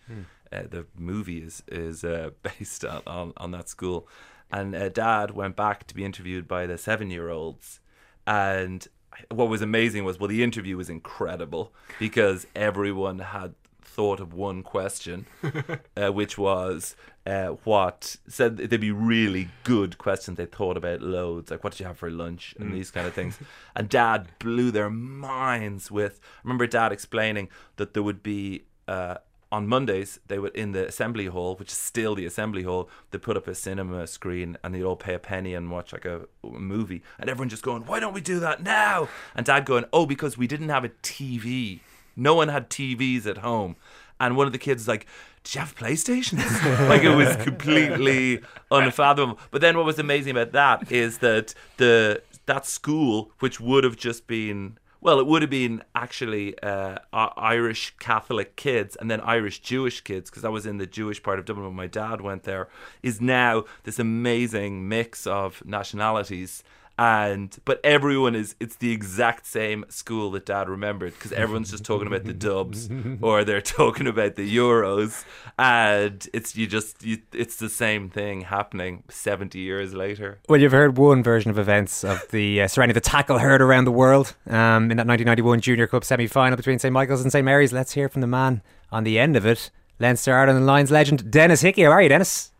[SPEAKER 7] Uh, the movie is is uh, based on, on on that school, and uh, Dad went back to be interviewed by the seven year olds, and what was amazing was well the interview was incredible because everyone had thought of one question, uh, which was uh, what said they'd be really good questions they thought about loads, like what did you have for lunch and these kind of things. And Dad blew their minds with. I remember Dad explaining that there would be. Uh, on Mondays, they would in the assembly hall, which is still the assembly hall, they put up a cinema screen and they'd all pay a penny and watch like a, a movie, and everyone just going, "Why don't we do that now?" And Dad going, "Oh, because we didn't have a TV. No one had TVs at home." And one of the kids like, "Did you have PlayStations?" like it was completely unfathomable. But then what was amazing about that is that the that school, which would have just been well, it would have been actually uh, Irish Catholic kids and then Irish Jewish kids because I was in the Jewish part of Dublin when my dad went there. Is now this amazing mix of nationalities and but everyone is it's the exact same school that dad remembered because everyone's just talking about the dubs or they're talking about the euros and it's you just you, it's the same thing happening 70 years later
[SPEAKER 5] Well, you've heard one version of events of the uh, surrounding the tackle heard around the world um, in that 1991 Junior Cup semi-final between St Michael's and St Mary's. Let's hear from the man on the end of it, Leinster Ireland Lions legend Denis Hickie. How are you, Denis?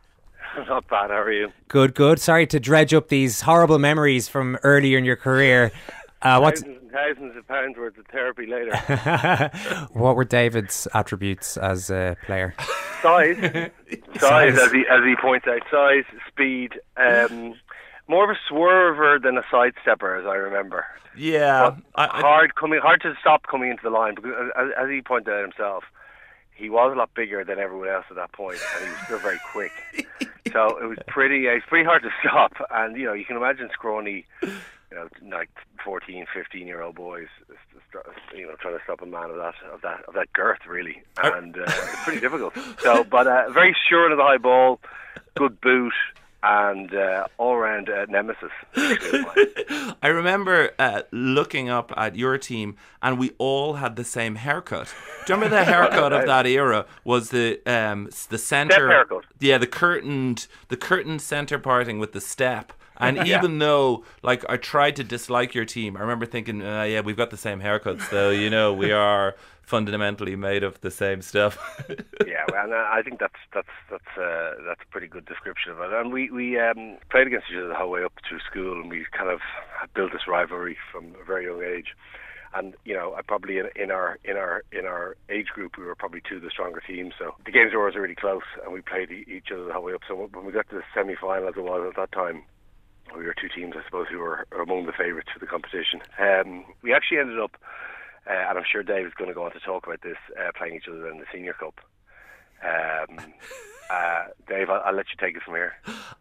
[SPEAKER 9] Not bad. How are you?
[SPEAKER 5] Good, good. Sorry to dredge up these horrible memories from earlier in your career. Uh, what
[SPEAKER 9] Thousands and thousands of pounds worth of therapy later.
[SPEAKER 5] what were David's attributes as a player?
[SPEAKER 9] size, size,
[SPEAKER 5] Size.
[SPEAKER 9] as he as he points out, size, speed. Um, more of a swerver than a sidestepper, as I remember.
[SPEAKER 7] yeah I, I,
[SPEAKER 9] hard coming, hard to stop coming into the line because, as, as he pointed out himself, he was a lot bigger than everyone else at that point, and he was still very quick. so it was pretty, uh, it's pretty hard to stop. And you know, you can imagine scrawny, you know, like 14, 15 year old boys, you know, trying to stop a man of that of that of that girth, really, and uh, it's pretty difficult. So, but uh, very sure of the high ball, good boot. And uh, all-round uh, nemesis.
[SPEAKER 7] I remember uh, looking up at your team, and we all had the same haircut. Do you remember the haircut of that era? Was the um the center
[SPEAKER 9] haircut.
[SPEAKER 7] Yeah, the curtained the curtained center parting with the step. And
[SPEAKER 9] Yeah.
[SPEAKER 7] even though, like, I tried to dislike your team, I remember thinking, uh, "Yeah, we've got the same haircuts, though. You know, we are fundamentally made of the same stuff."
[SPEAKER 9] yeah, well, and I think that's that's that's uh, that's a pretty good description of it. And we we um, played against each other the whole way up through school, and we kind of built this rivalry from a very young age. And you know, I probably in, in our in our in our age group, we were probably two of the stronger teams. So the games were always really close, and we played each other the whole way up. So when we got to the semi-final, as it was at that time, we were two teams, I suppose, who were among the favourites for the competition. Um, we actually ended up, uh, and I'm sure Dave is going to go on to talk about this, uh, playing each other in the Senior Cup. Um, uh, Dave, I'll, I'll let you take it from here.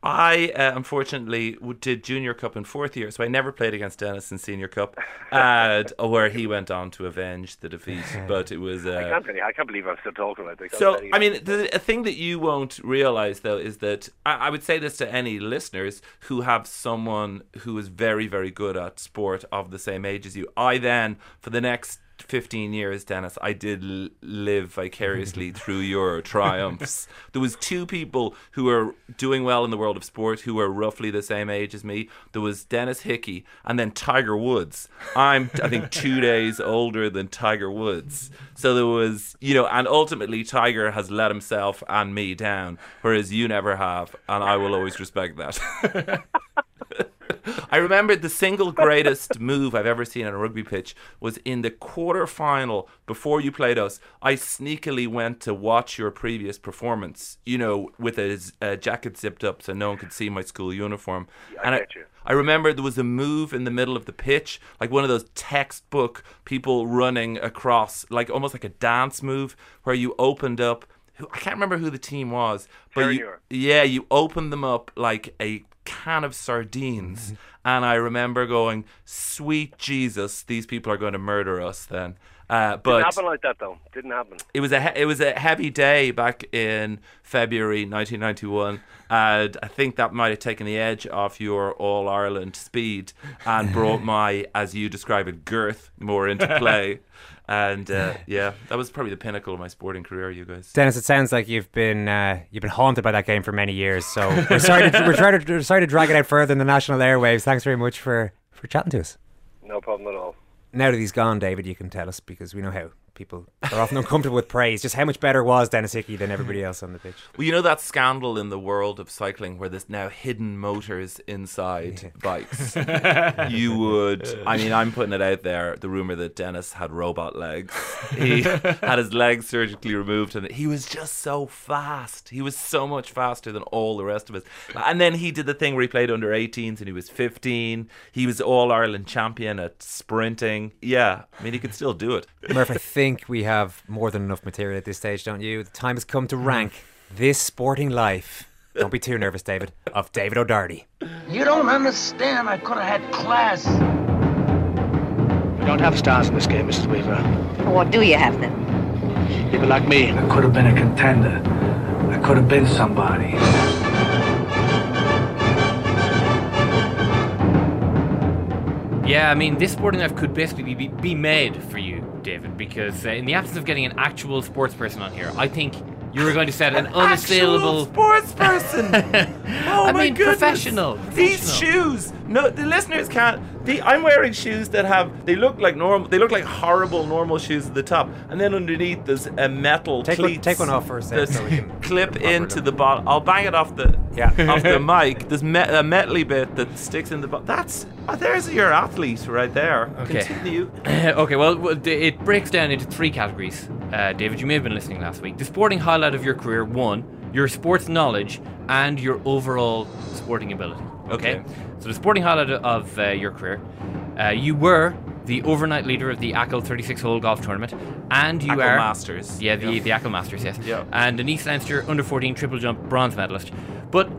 [SPEAKER 7] I uh, unfortunately did junior cup in fourth year, so I never played against Denis in senior cup, and where he went on to avenge the defeat. But it was.
[SPEAKER 9] I
[SPEAKER 7] Uh,
[SPEAKER 9] can't, believe, I can't believe I'm still talking about this.
[SPEAKER 7] so I mean, the a thing that you won't realize though is that I, I would say this to any listeners who have someone who is very, very good at sport of the same age as you. I then, for the next 15 years, Denis, I did l- live vicariously through your triumphs. There was two people who were doing well in the world of sport who were roughly the same age as me. There was Denis Hickie and then Tiger Woods. I'm, I think, two days older than Tiger Woods. So there was, you know, and ultimately Tiger has let himself and me down, whereas you never have, and I will always respect that. I remember the single greatest move I've ever seen on a rugby pitch was in the quarter final before you played us. I sneakily went to watch your previous performance, you know, with a, a jacket zipped up so no one could see my school uniform.
[SPEAKER 9] I
[SPEAKER 7] and
[SPEAKER 9] you.
[SPEAKER 7] I remember there was a move in the middle of the pitch, like one of those textbook people running across, like almost like a dance move, where you opened up. I can't remember who the team was, but you, yeah, you opened them up like a can of sardines, and I remember going, "Sweet Jesus, these people are going to murder us." Then, uh,
[SPEAKER 9] Didn't
[SPEAKER 7] but
[SPEAKER 9] happen like that though. Didn't happen.
[SPEAKER 7] it was a he- it was a heavy day back in February 1991, and I think that might have taken the edge off your All Ireland speed and brought my, as you describe it, girth more into play. And uh, yeah, that was probably the pinnacle of my sporting career. You guys.
[SPEAKER 5] Denis, it sounds like you've been uh, you've been haunted by that game for many years. So we're sorry to, we're trying to, we're sorry to drag it out further in the national airwaves. Thanks very much for, for chatting to us.
[SPEAKER 9] No problem at all.
[SPEAKER 5] Now that he's gone, David, you can tell us because we know how people are often uncomfortable with praise. Just how much better was Denis Hickie than everybody else on the pitch?
[SPEAKER 7] Well, you know that scandal in the world of cycling where there's now hidden motors inside bikes. you would, I mean, I'm putting it out there. The rumor that Denis had robot legs. He had his legs surgically removed, and he was just so fast. He was so much faster than all the rest of us. And then he did the thing where he played under 18s, and he was 15. He was All Ireland champion at sprinting. Yeah, I mean, he could still do it.
[SPEAKER 5] Murph, I think we have more than enough material at this stage, don't you? The time has come to mm. rank this sporting life. Don't be too nervous, David. Of David O'Doherty.
[SPEAKER 10] You don't understand. I could have had class.
[SPEAKER 1] We don't have stars in this game, Mrs. Weaver.
[SPEAKER 11] What do you have then?
[SPEAKER 1] People like me. I could have been a contender. I could have been somebody.
[SPEAKER 6] Yeah, I mean, this sporting life could basically be, be made for you, David, because uh, in the absence of getting an actual sports person on here, I think you were going to set an unassailable
[SPEAKER 7] sports person. Oh
[SPEAKER 6] I
[SPEAKER 7] my
[SPEAKER 6] mean,
[SPEAKER 7] goodness.
[SPEAKER 6] professional,
[SPEAKER 7] These shoes. No, the listeners can't. The, I'm wearing shoes that have. They look like normal. They look like horrible normal shoes at the top, and then underneath there's a metal
[SPEAKER 5] Take one- take one off first, so we can
[SPEAKER 7] clip into the bottom. I'll bang it off the
[SPEAKER 5] Yeah.
[SPEAKER 7] off the mic. There's me- a metally bit that sticks in the bottom. That's oh, there's your athlete right there.
[SPEAKER 6] Okay.
[SPEAKER 7] Continue.
[SPEAKER 6] okay, well, well, it breaks down into three categories. Uh, David, you may have been listening last week. The sporting highlight of your career one, your sports knowledge, and your overall sporting ability. Okay?
[SPEAKER 7] Okay.
[SPEAKER 6] So, the sporting highlight of uh, your career, uh, you were the overnight leader of the ACL 36 hole golf tournament, and you are.
[SPEAKER 7] Masters.
[SPEAKER 6] Yeah, the,
[SPEAKER 7] Yeah.
[SPEAKER 6] the ACL Masters, yes.
[SPEAKER 7] Yeah.
[SPEAKER 6] And an East Leinster under 14 triple jump bronze medalist. But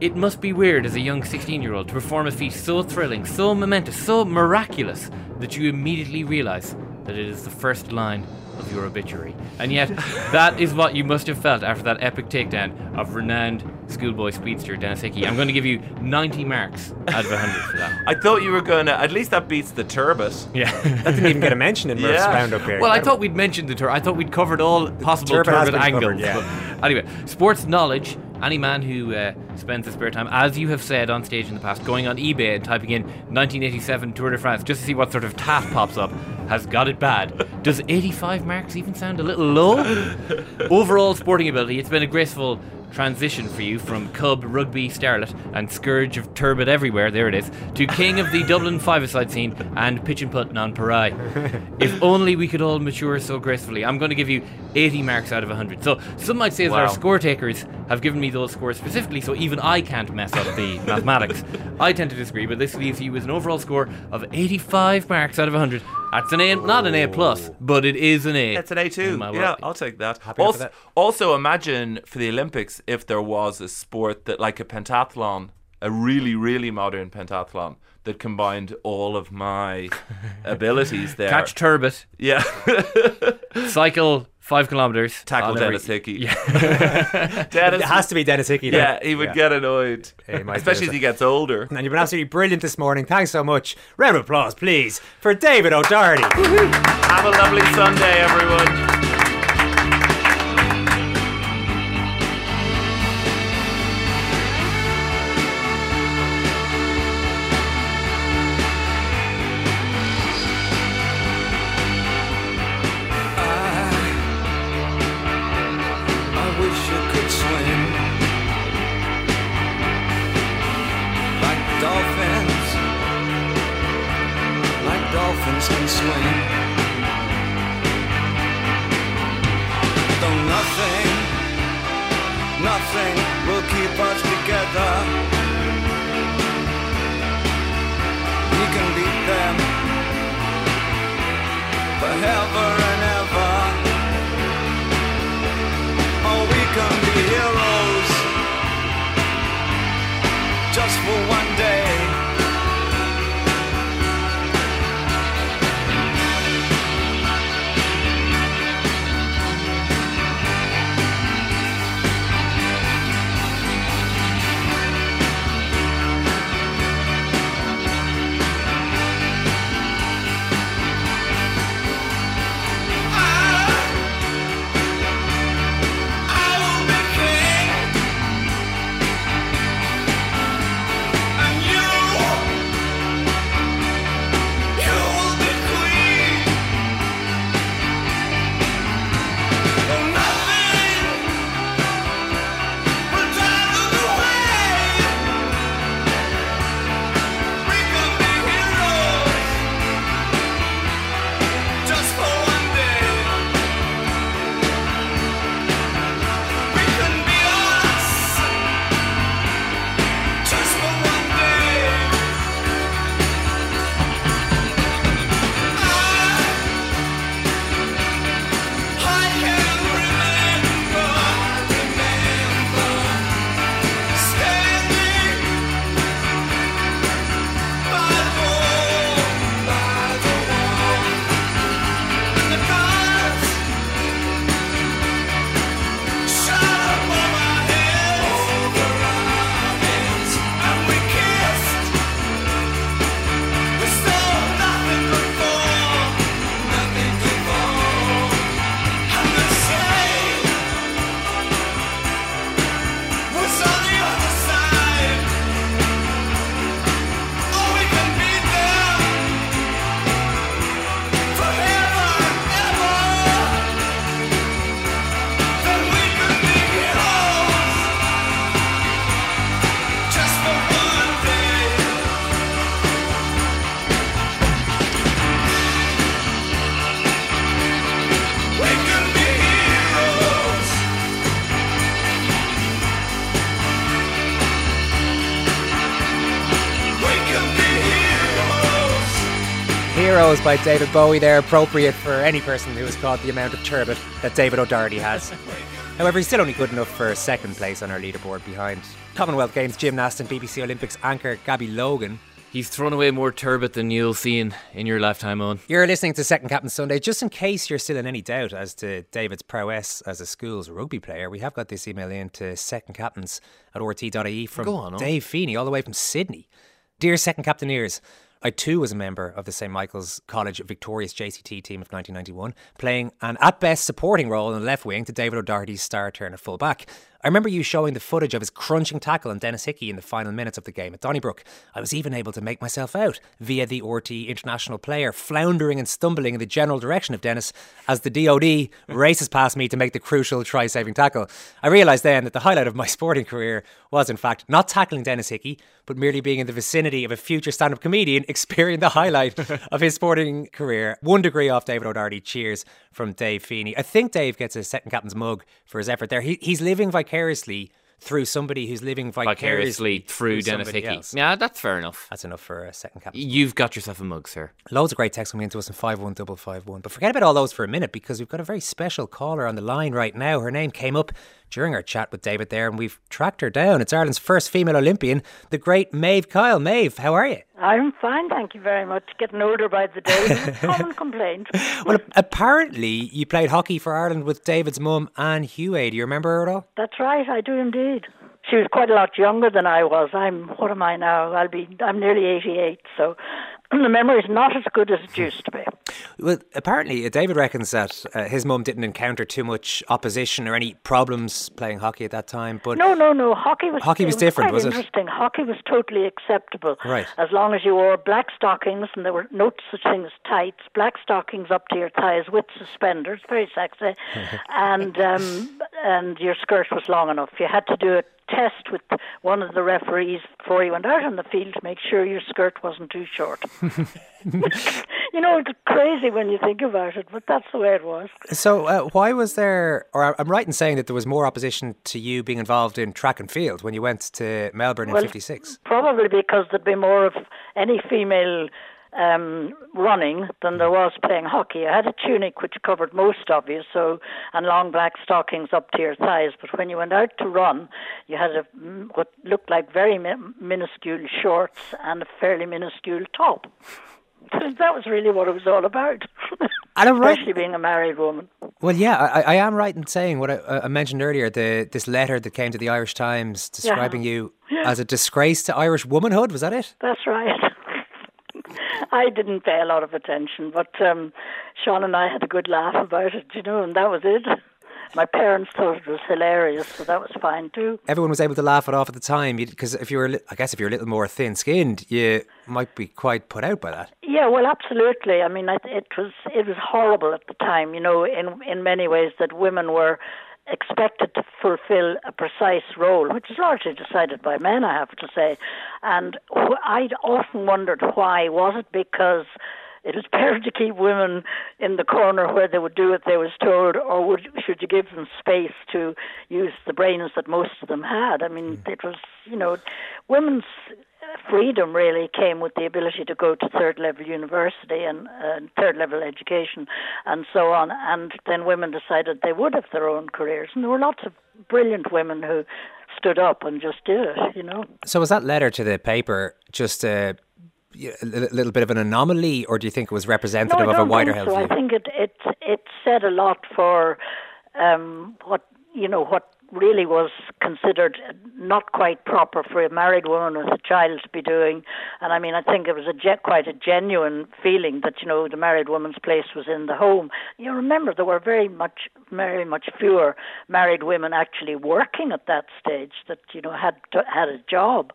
[SPEAKER 6] it must be weird as a young 16 year old to perform a feat so thrilling, so momentous, so miraculous that you immediately realise that it is the first line of your obituary. And yet, that is what you must have felt after that epic takedown of renowned schoolboy speedster Denis Hickie. I'm going to give you 90 marks out of 100 for that.
[SPEAKER 7] I thought you were gonna. At least that beats the turbot.
[SPEAKER 6] Yeah.
[SPEAKER 5] That didn't even get a mention in Murph's
[SPEAKER 7] Yeah.
[SPEAKER 5] roundup here.
[SPEAKER 6] Well, I thought we'd mentioned the tur. I thought we'd covered all possible
[SPEAKER 5] turbot has
[SPEAKER 6] angles.
[SPEAKER 5] covered, yeah.
[SPEAKER 6] But anyway, sports knowledge. Any man who uh, spends his spare time, as you have said on stage in the past, going on eBay and typing in 1987 Tour de France just to see what sort of tat pops up, has got it bad. Does 85 marks even sound a little low? Overall sporting ability, it's been a graceful transition for you from cub rugby starlet and scourge of turbot everywhere, there it is, to king of the Dublin five-a-side scene and pitch and putt non parai. if only we could all mature so gracefully. I'm going to give you 80 marks out of 100. So some might say that our
[SPEAKER 7] Wow.
[SPEAKER 6] score takers have given me those scores specifically so even I can't mess up the mathematics. I tend to disagree, but this leaves you with an overall score of 85 marks out of 100 That's an A, not an A plus, oh. but it is an A.
[SPEAKER 12] It's an A
[SPEAKER 6] too.
[SPEAKER 12] Yeah. I'll take that.
[SPEAKER 5] Happy
[SPEAKER 12] Also,
[SPEAKER 5] that.
[SPEAKER 12] also, imagine for the Olympics if there was a sport that, like a pentathlon, a really, really modern pentathlon that combined all of my abilities there.
[SPEAKER 6] Catch turbot,
[SPEAKER 12] yeah,
[SPEAKER 6] cycle five kilometers,
[SPEAKER 12] tackle
[SPEAKER 6] on every-
[SPEAKER 12] Denis Hickie.
[SPEAKER 6] Yeah.
[SPEAKER 12] Denis,
[SPEAKER 5] It has to be Denis Hickie. though.
[SPEAKER 12] yeah, he would
[SPEAKER 5] Yeah.
[SPEAKER 12] get annoyed,
[SPEAKER 5] He
[SPEAKER 12] especially
[SPEAKER 5] so.
[SPEAKER 12] as he gets older.
[SPEAKER 5] And you've been absolutely brilliant this morning. Thanks so much. Round of applause, please, for David O'Doherty.
[SPEAKER 12] Have a lovely Sunday, everyone.
[SPEAKER 13] By
[SPEAKER 5] David Bowie there, appropriate for any person who has caught the amount of turbot that David O'Doherty has. However, he's still only good enough for second place on our leaderboard behind Commonwealth Games gymnast and BBC Olympics anchor Gabby Logan.
[SPEAKER 6] He's thrown away more turbot than you'll see in, in your lifetime, on.
[SPEAKER 5] You're listening to Second Captain Sunday. Just in case you're still in any doubt as to David's prowess as a school's rugby player, we have got this email in to secondcaptains at rt.ie from
[SPEAKER 6] on.
[SPEAKER 5] Dave Feeney, all the way from Sydney. Dear Second Captaineers, I too was a member of the St Michael's College victorious JCT team of 1991, playing an at best supporting role in the left wing to David O'Doherty's star turn at full back. I remember you showing the footage of his crunching tackle on Denis Hickie in the final minutes of the game at Donnybrook. I was even able to make myself out via the RT international player, floundering and stumbling in the general direction of Denis as the DOD races past me to make the crucial try saving tackle. I realised then that the highlight of my sporting career was, in fact, not tackling Denis Hickie, but merely being in the vicinity of a future stand up comedian experiencing the highlight of his sporting career. One degree off David O'Doherty. Cheers from Dave Feeney. I think Dave gets a second captain's mug for his effort there. He, he's living vicariously through somebody who's living vicariously,
[SPEAKER 6] Vicariously through
[SPEAKER 5] Denis
[SPEAKER 6] Hickie.
[SPEAKER 5] else.
[SPEAKER 6] Yeah, that's fair enough.
[SPEAKER 5] That's enough for a second captain.
[SPEAKER 6] You've got yourself a mug, sir.
[SPEAKER 5] Loads of great texts coming into us in 51551. But forget about all those for a minute because we've got a very special caller on the line right now. Her name came up during our chat with David there and we've tracked her down. It's Ireland's first female Olympian, the great Maeve Kyle. Maeve, how are you?
[SPEAKER 14] I'm fine, thank you very much. Getting older by the day. Common complaint.
[SPEAKER 5] Well, apparently you played hockey for Ireland with David's mum, Anne Huey. Do you remember her at all?
[SPEAKER 14] That's right, I do indeed. She was quite a lot younger than I was. I'm what am I now? I'll be I'm nearly 88, so the memory is not as good as it used to be.
[SPEAKER 5] Well, apparently uh, David reckons that uh, his mum didn't encounter too much opposition or any problems playing hockey at that time. But
[SPEAKER 14] No, no, no. Hockey was
[SPEAKER 5] Hockey was
[SPEAKER 14] it
[SPEAKER 5] different, was it?
[SPEAKER 14] interesting. Hockey was totally acceptable.
[SPEAKER 5] Right.
[SPEAKER 14] As long as you wore black stockings and there were no such thing as tights, black stockings up to your thighs with suspenders, very sexy, and um, and your skirt was long enough. You had to do a test with one of the referees before you went out on the field to make sure your skirt wasn't too short. you know, it's crazy when you think about it, but that's the way it was.
[SPEAKER 5] So, uh, why was there, or I'm right in saying that there was more opposition to you being involved in track and field when you went to Melbourne
[SPEAKER 14] Well,
[SPEAKER 5] in '56?
[SPEAKER 14] Probably because there'd be more of any female um, running than there was playing hockey. I had a tunic which covered most of you, so and long black stockings up to your thighs. But when you went out to run, you had a what looked like very mi- minuscule shorts and a fairly minuscule top. that was really what it was all about.
[SPEAKER 5] And I'm right-
[SPEAKER 14] Especially being a married woman.
[SPEAKER 5] Well, yeah, I, I am right in saying what I, I mentioned earlier. The this letter that came to the Irish Times describing you
[SPEAKER 14] Yeah.
[SPEAKER 5] as a disgrace to Irish womanhood. Was that it?
[SPEAKER 14] That's right. I didn't pay a lot of attention, but um, Sean and I had a good laugh about it, you know, and that was it. My parents thought it was hilarious, so that was fine too.
[SPEAKER 5] Everyone was able to laugh it off at the time because if you were, I guess, if you're a little more thin-skinned, you might be quite put out by that.
[SPEAKER 14] Yeah, well, absolutely. I mean, it, it was it was horrible at the time, you know, in in many ways that women were expected to fulfill a precise role, which is largely decided by men, I have to say. And I'd often wondered why. Was it because it was better to keep women in the corner where they would do what they was told, or would, should you give them space to use the brains that most of them had? I mean, it was, you know, women's freedom really came with the ability to go to third level university and uh, third level education and so on. And then women decided they would have their own careers. And there were lots of brilliant women who stood up and just did it, you know.
[SPEAKER 5] So was that letter to the paper just a, a little bit of an anomaly, or do you think it was representative
[SPEAKER 14] no,
[SPEAKER 5] of a wider health?
[SPEAKER 14] so.
[SPEAKER 5] view?
[SPEAKER 14] I think it it it said a lot for um, what you know what really was considered not quite proper for a married woman with a child to be doing. And I mean, I think it was a ge- quite a genuine feeling that you know the married woman's place was in the home. You remember there were very much very much fewer married women actually working at that stage that you know had to, had a job.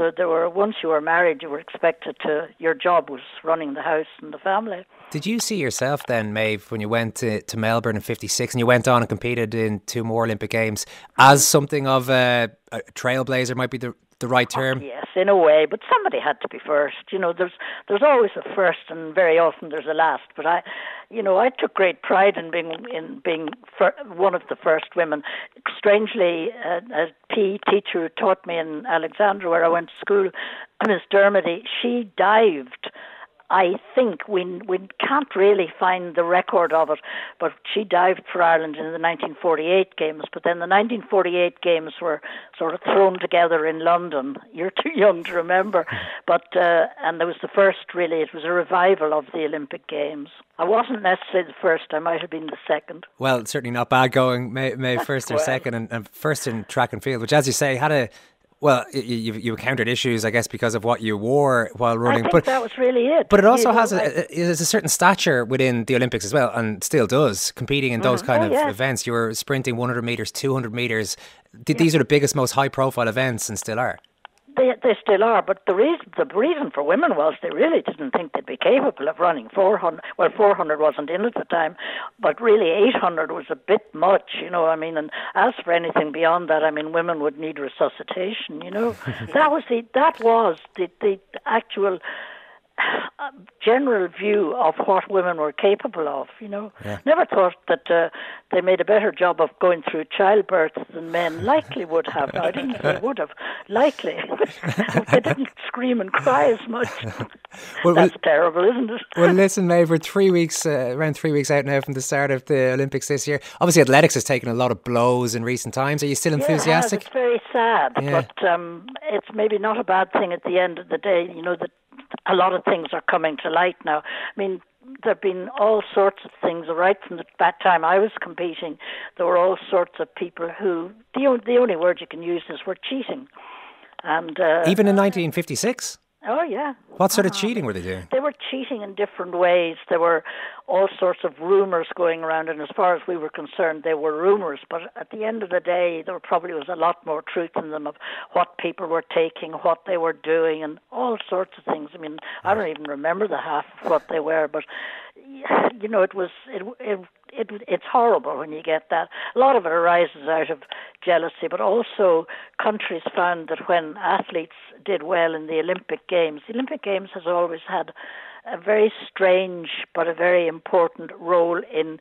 [SPEAKER 14] So there were once you were married, you were expected to. Your job was running the house and the family.
[SPEAKER 5] Did you see yourself then, Maeve, when you went to, to Melbourne in '56 and you went on and competed in two more Olympic Games, as something of a, a trailblazer might be the the right term?
[SPEAKER 14] Yes, in a way, but somebody had to be first. You know, there's there's always a first, and very often there's a last. But I, you know, I took great pride in being in being fir- one of the first women. Strangely, uh, a PE teacher who taught me in Alexandra, where I went to school, Miss Dermody, she dived. I think we we can't really find the record of it, but she dived for Ireland in the 1948 games. But then the 1948 games were sort of thrown together in London. You're too young to remember, but uh, and there was the first really. It was a revival of the Olympic Games. I wasn't necessarily the first. I might have been the second.
[SPEAKER 5] Well, certainly not bad going, May, May first or
[SPEAKER 14] Well.
[SPEAKER 5] second, and, and first in track and field, which, as you say, had a well, you, you encountered issues, I guess, because of what you wore while running. But
[SPEAKER 14] that was really it.
[SPEAKER 5] but it also
[SPEAKER 14] You know,
[SPEAKER 5] has
[SPEAKER 14] I-
[SPEAKER 5] a, a, a certain stature within the Olympics as well, and still does competing in those
[SPEAKER 14] Mhm.
[SPEAKER 5] kind
[SPEAKER 14] Oh,
[SPEAKER 5] of
[SPEAKER 14] yeah.
[SPEAKER 5] events. You were sprinting 100 meters, 200 meters. Th- These are the biggest, most high-profile events, and still are.
[SPEAKER 14] They they still are, but the reason the reason for women was they really didn't think they'd be capable of running 400. Well, 400 wasn't in at the time, but really 800 was a bit much, you know. I mean, and as for anything beyond that, I mean, women would need resuscitation, you know. that was the that was the the actual a general view of what women were capable of. You know,
[SPEAKER 5] Yeah.
[SPEAKER 14] never thought that uh, they made a better job of going through childbirth than men likely would have. Now, I didn't say would have. Likely, they didn't scream and cry as much.
[SPEAKER 5] Well,
[SPEAKER 14] That's terrible, isn't it?
[SPEAKER 5] well, listen, Maeve, we're three weeks, uh, around three weeks out now from the start of the Olympics this year. Obviously, athletics has taken a lot of blows in recent times. Are you still enthusiastic?
[SPEAKER 14] Yeah, it? It's very sad,
[SPEAKER 5] Yeah.
[SPEAKER 14] but um, it's maybe not a bad thing at the end of the day. You know that a lot of things are coming to light now. I mean, there have been all sorts of things right from the that time I was competing. There were all sorts of people who the o- the only word you can use is were cheating, and uh,
[SPEAKER 5] Even in 1956?
[SPEAKER 14] oh yeah,
[SPEAKER 5] What sort of cheating were they doing?
[SPEAKER 14] they were cheating in different ways. There were all sorts of rumours going around, and as far as we were concerned, they were rumours. But at the end of the day, there probably was a lot more truth in them of what people were taking, what they were doing, and all sorts of things. I mean, I don't even remember the half of what they were, but you know, it was it it. It, it's horrible when you get that. A lot of it arises out of jealousy, but also countries found that when athletes did well in the Olympic Games, the Olympic Games has always had a very strange but a very important role in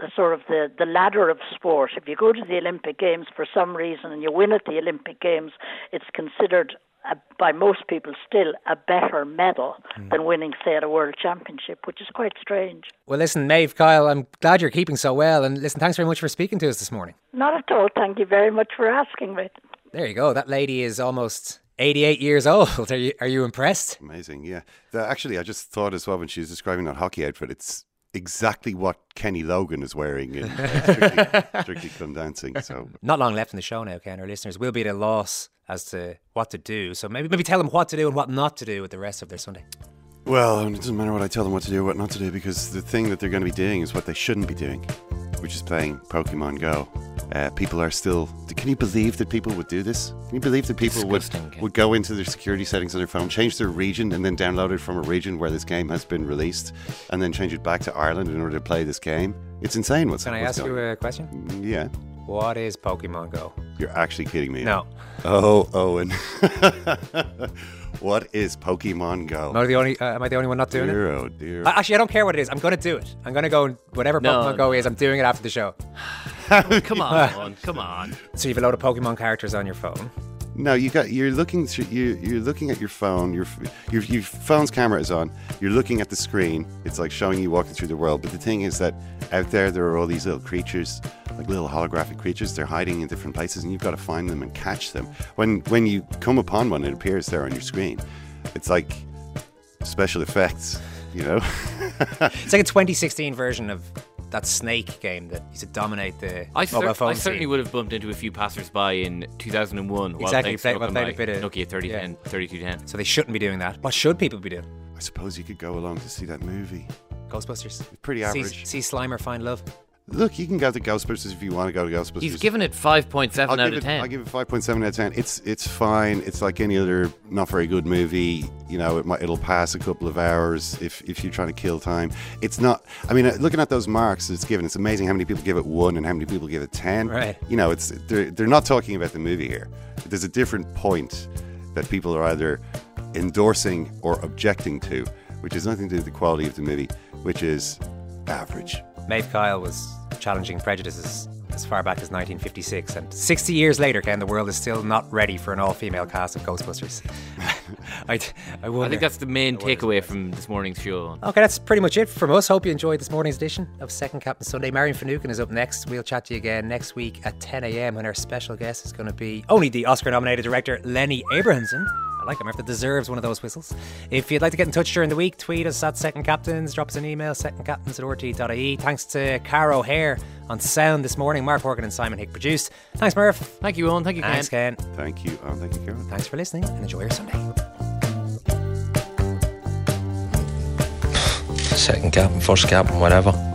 [SPEAKER 14] the sort of the, the ladder of sport. If you go to the Olympic Games for some reason and you win at the Olympic Games, it's considered a, by most people still a better medal hmm. than winning, say, at a World Championship, which is quite strange.
[SPEAKER 5] Well, listen, Maeve, Kyle, I'm glad you're keeping so well. And listen, thanks very much for speaking to us this morning.
[SPEAKER 14] Not at all. Thank you very much for asking me.
[SPEAKER 5] There you go. That lady is almost 88 years old. Are you, are you impressed?
[SPEAKER 2] Amazing, yeah. The- actually, I just thought as well when she was describing that hockey outfit, it's exactly what Kenny Logan is wearing in uh, Strictly, Strictly Come Dancing. So
[SPEAKER 5] Not long left in the show now, Ken. Our listeners will be at a loss as to what to do. So maybe maybe tell them what to do and what not to do with the rest of their Sunday.
[SPEAKER 2] Well, it doesn't matter what I tell them what to do, or what not to do, because the thing that they're going to be doing is what they shouldn't be doing, which is playing Pokemon Go. Uh, people are still. Can you believe that people would do this? Can you believe that people would, would go into their security settings on their phone, change their region, and then download it from a region where this game has been released, and then change it back to Ireland in order to play this game? It's insane. What's
[SPEAKER 5] Can I
[SPEAKER 2] what's
[SPEAKER 5] ask you a question?
[SPEAKER 2] Yeah,
[SPEAKER 5] What is Pokemon Go?
[SPEAKER 2] you're actually kidding me.
[SPEAKER 5] No.
[SPEAKER 2] Oh, Eoin. what is Pokemon Go?
[SPEAKER 5] Am I the only, uh, am I the only one not doing it?
[SPEAKER 2] oh dear.
[SPEAKER 5] I- Actually, I don't care what it is. I'm going to do it. I'm going to go and whatever
[SPEAKER 6] No.
[SPEAKER 5] Pokemon Go is, I'm doing it after the show.
[SPEAKER 6] Come on, come on.
[SPEAKER 5] So you've a load of Pokemon characters on your phone.
[SPEAKER 2] No, you got. You're looking through. You, you're looking at your phone. Your, your your phone's camera is on. You're looking at the screen. It's like showing you walking through the world. But the thing is that out there, there are all these little creatures, like little holographic creatures. They're hiding in different places, and you've got to find them and catch them. When when you come upon one, it appears there on your screen. It's like special effects. You know.
[SPEAKER 5] It's like a 2016 version of that Snake game that used to dominate the
[SPEAKER 6] I,
[SPEAKER 5] mobile
[SPEAKER 6] cer-
[SPEAKER 5] phone
[SPEAKER 6] I certainly
[SPEAKER 5] scene.
[SPEAKER 6] would have bumped into a few passers-by in 2001 while
[SPEAKER 5] Exactly,
[SPEAKER 6] playing
[SPEAKER 5] play-
[SPEAKER 6] Stuck
[SPEAKER 5] while
[SPEAKER 6] on
[SPEAKER 5] playing
[SPEAKER 6] my
[SPEAKER 5] a bit of-
[SPEAKER 6] Nokia 3010, 3210.
[SPEAKER 5] So they shouldn't be doing that. What should people be doing?
[SPEAKER 2] I suppose you could go along to see that movie.
[SPEAKER 5] Ghostbusters.
[SPEAKER 2] Pretty
[SPEAKER 5] See,
[SPEAKER 2] average.
[SPEAKER 5] see Slimer find love.
[SPEAKER 2] Look, you can go to Ghostbusters if you want to go to Ghostbusters.
[SPEAKER 6] He's given it 5.7
[SPEAKER 2] I'll
[SPEAKER 6] out
[SPEAKER 2] give
[SPEAKER 6] of
[SPEAKER 2] it,
[SPEAKER 6] 10.
[SPEAKER 2] I'll give it five point seven out of ten. It's it's fine. It's like any other not very good movie. You know, it might it'll pass a couple of hours if if you're trying to kill time. It's not. I mean, uh, looking at those marks it's given, it's amazing how many people give it one and how many people give it ten.
[SPEAKER 5] Right.
[SPEAKER 2] You know, it's they're they're not talking about the movie here. There's a different point that people are either endorsing or objecting to, which has nothing to do with the quality of the movie, which is average.
[SPEAKER 5] Maeve Kyle was challenging prejudices as far back as 1956, and 60 years later, Ken, the world is still not ready for an all-female cast of Ghostbusters. I, I
[SPEAKER 6] I think that's the main takeaway from this morning's show.
[SPEAKER 5] Okay, that's pretty much it from us. Hope you enjoyed this morning's edition of Second Captain Sunday. Marion Finucane is up next. We'll chat to you again next week at 10 a.m. when our special guest is going to be only the Oscar-nominated director Lenny Abrahamson. I like him. If it deserves one of those whistles. If you'd like to get in touch during the week, tweet us at Second Captains. Drop us an email, secondcaptains at rt.ie. Thanks to Caro Hare on sound this morning. Mark Horgan and Simon Hick produced. Thanks, Murph.
[SPEAKER 6] Thank you, Eoin. Thank you, Ken.
[SPEAKER 5] Thanks, Ken.
[SPEAKER 2] Thank you. Oh, thank you, Karen.
[SPEAKER 5] Thanks for listening and enjoy your Sunday.
[SPEAKER 3] Second captain, first captain, whatever.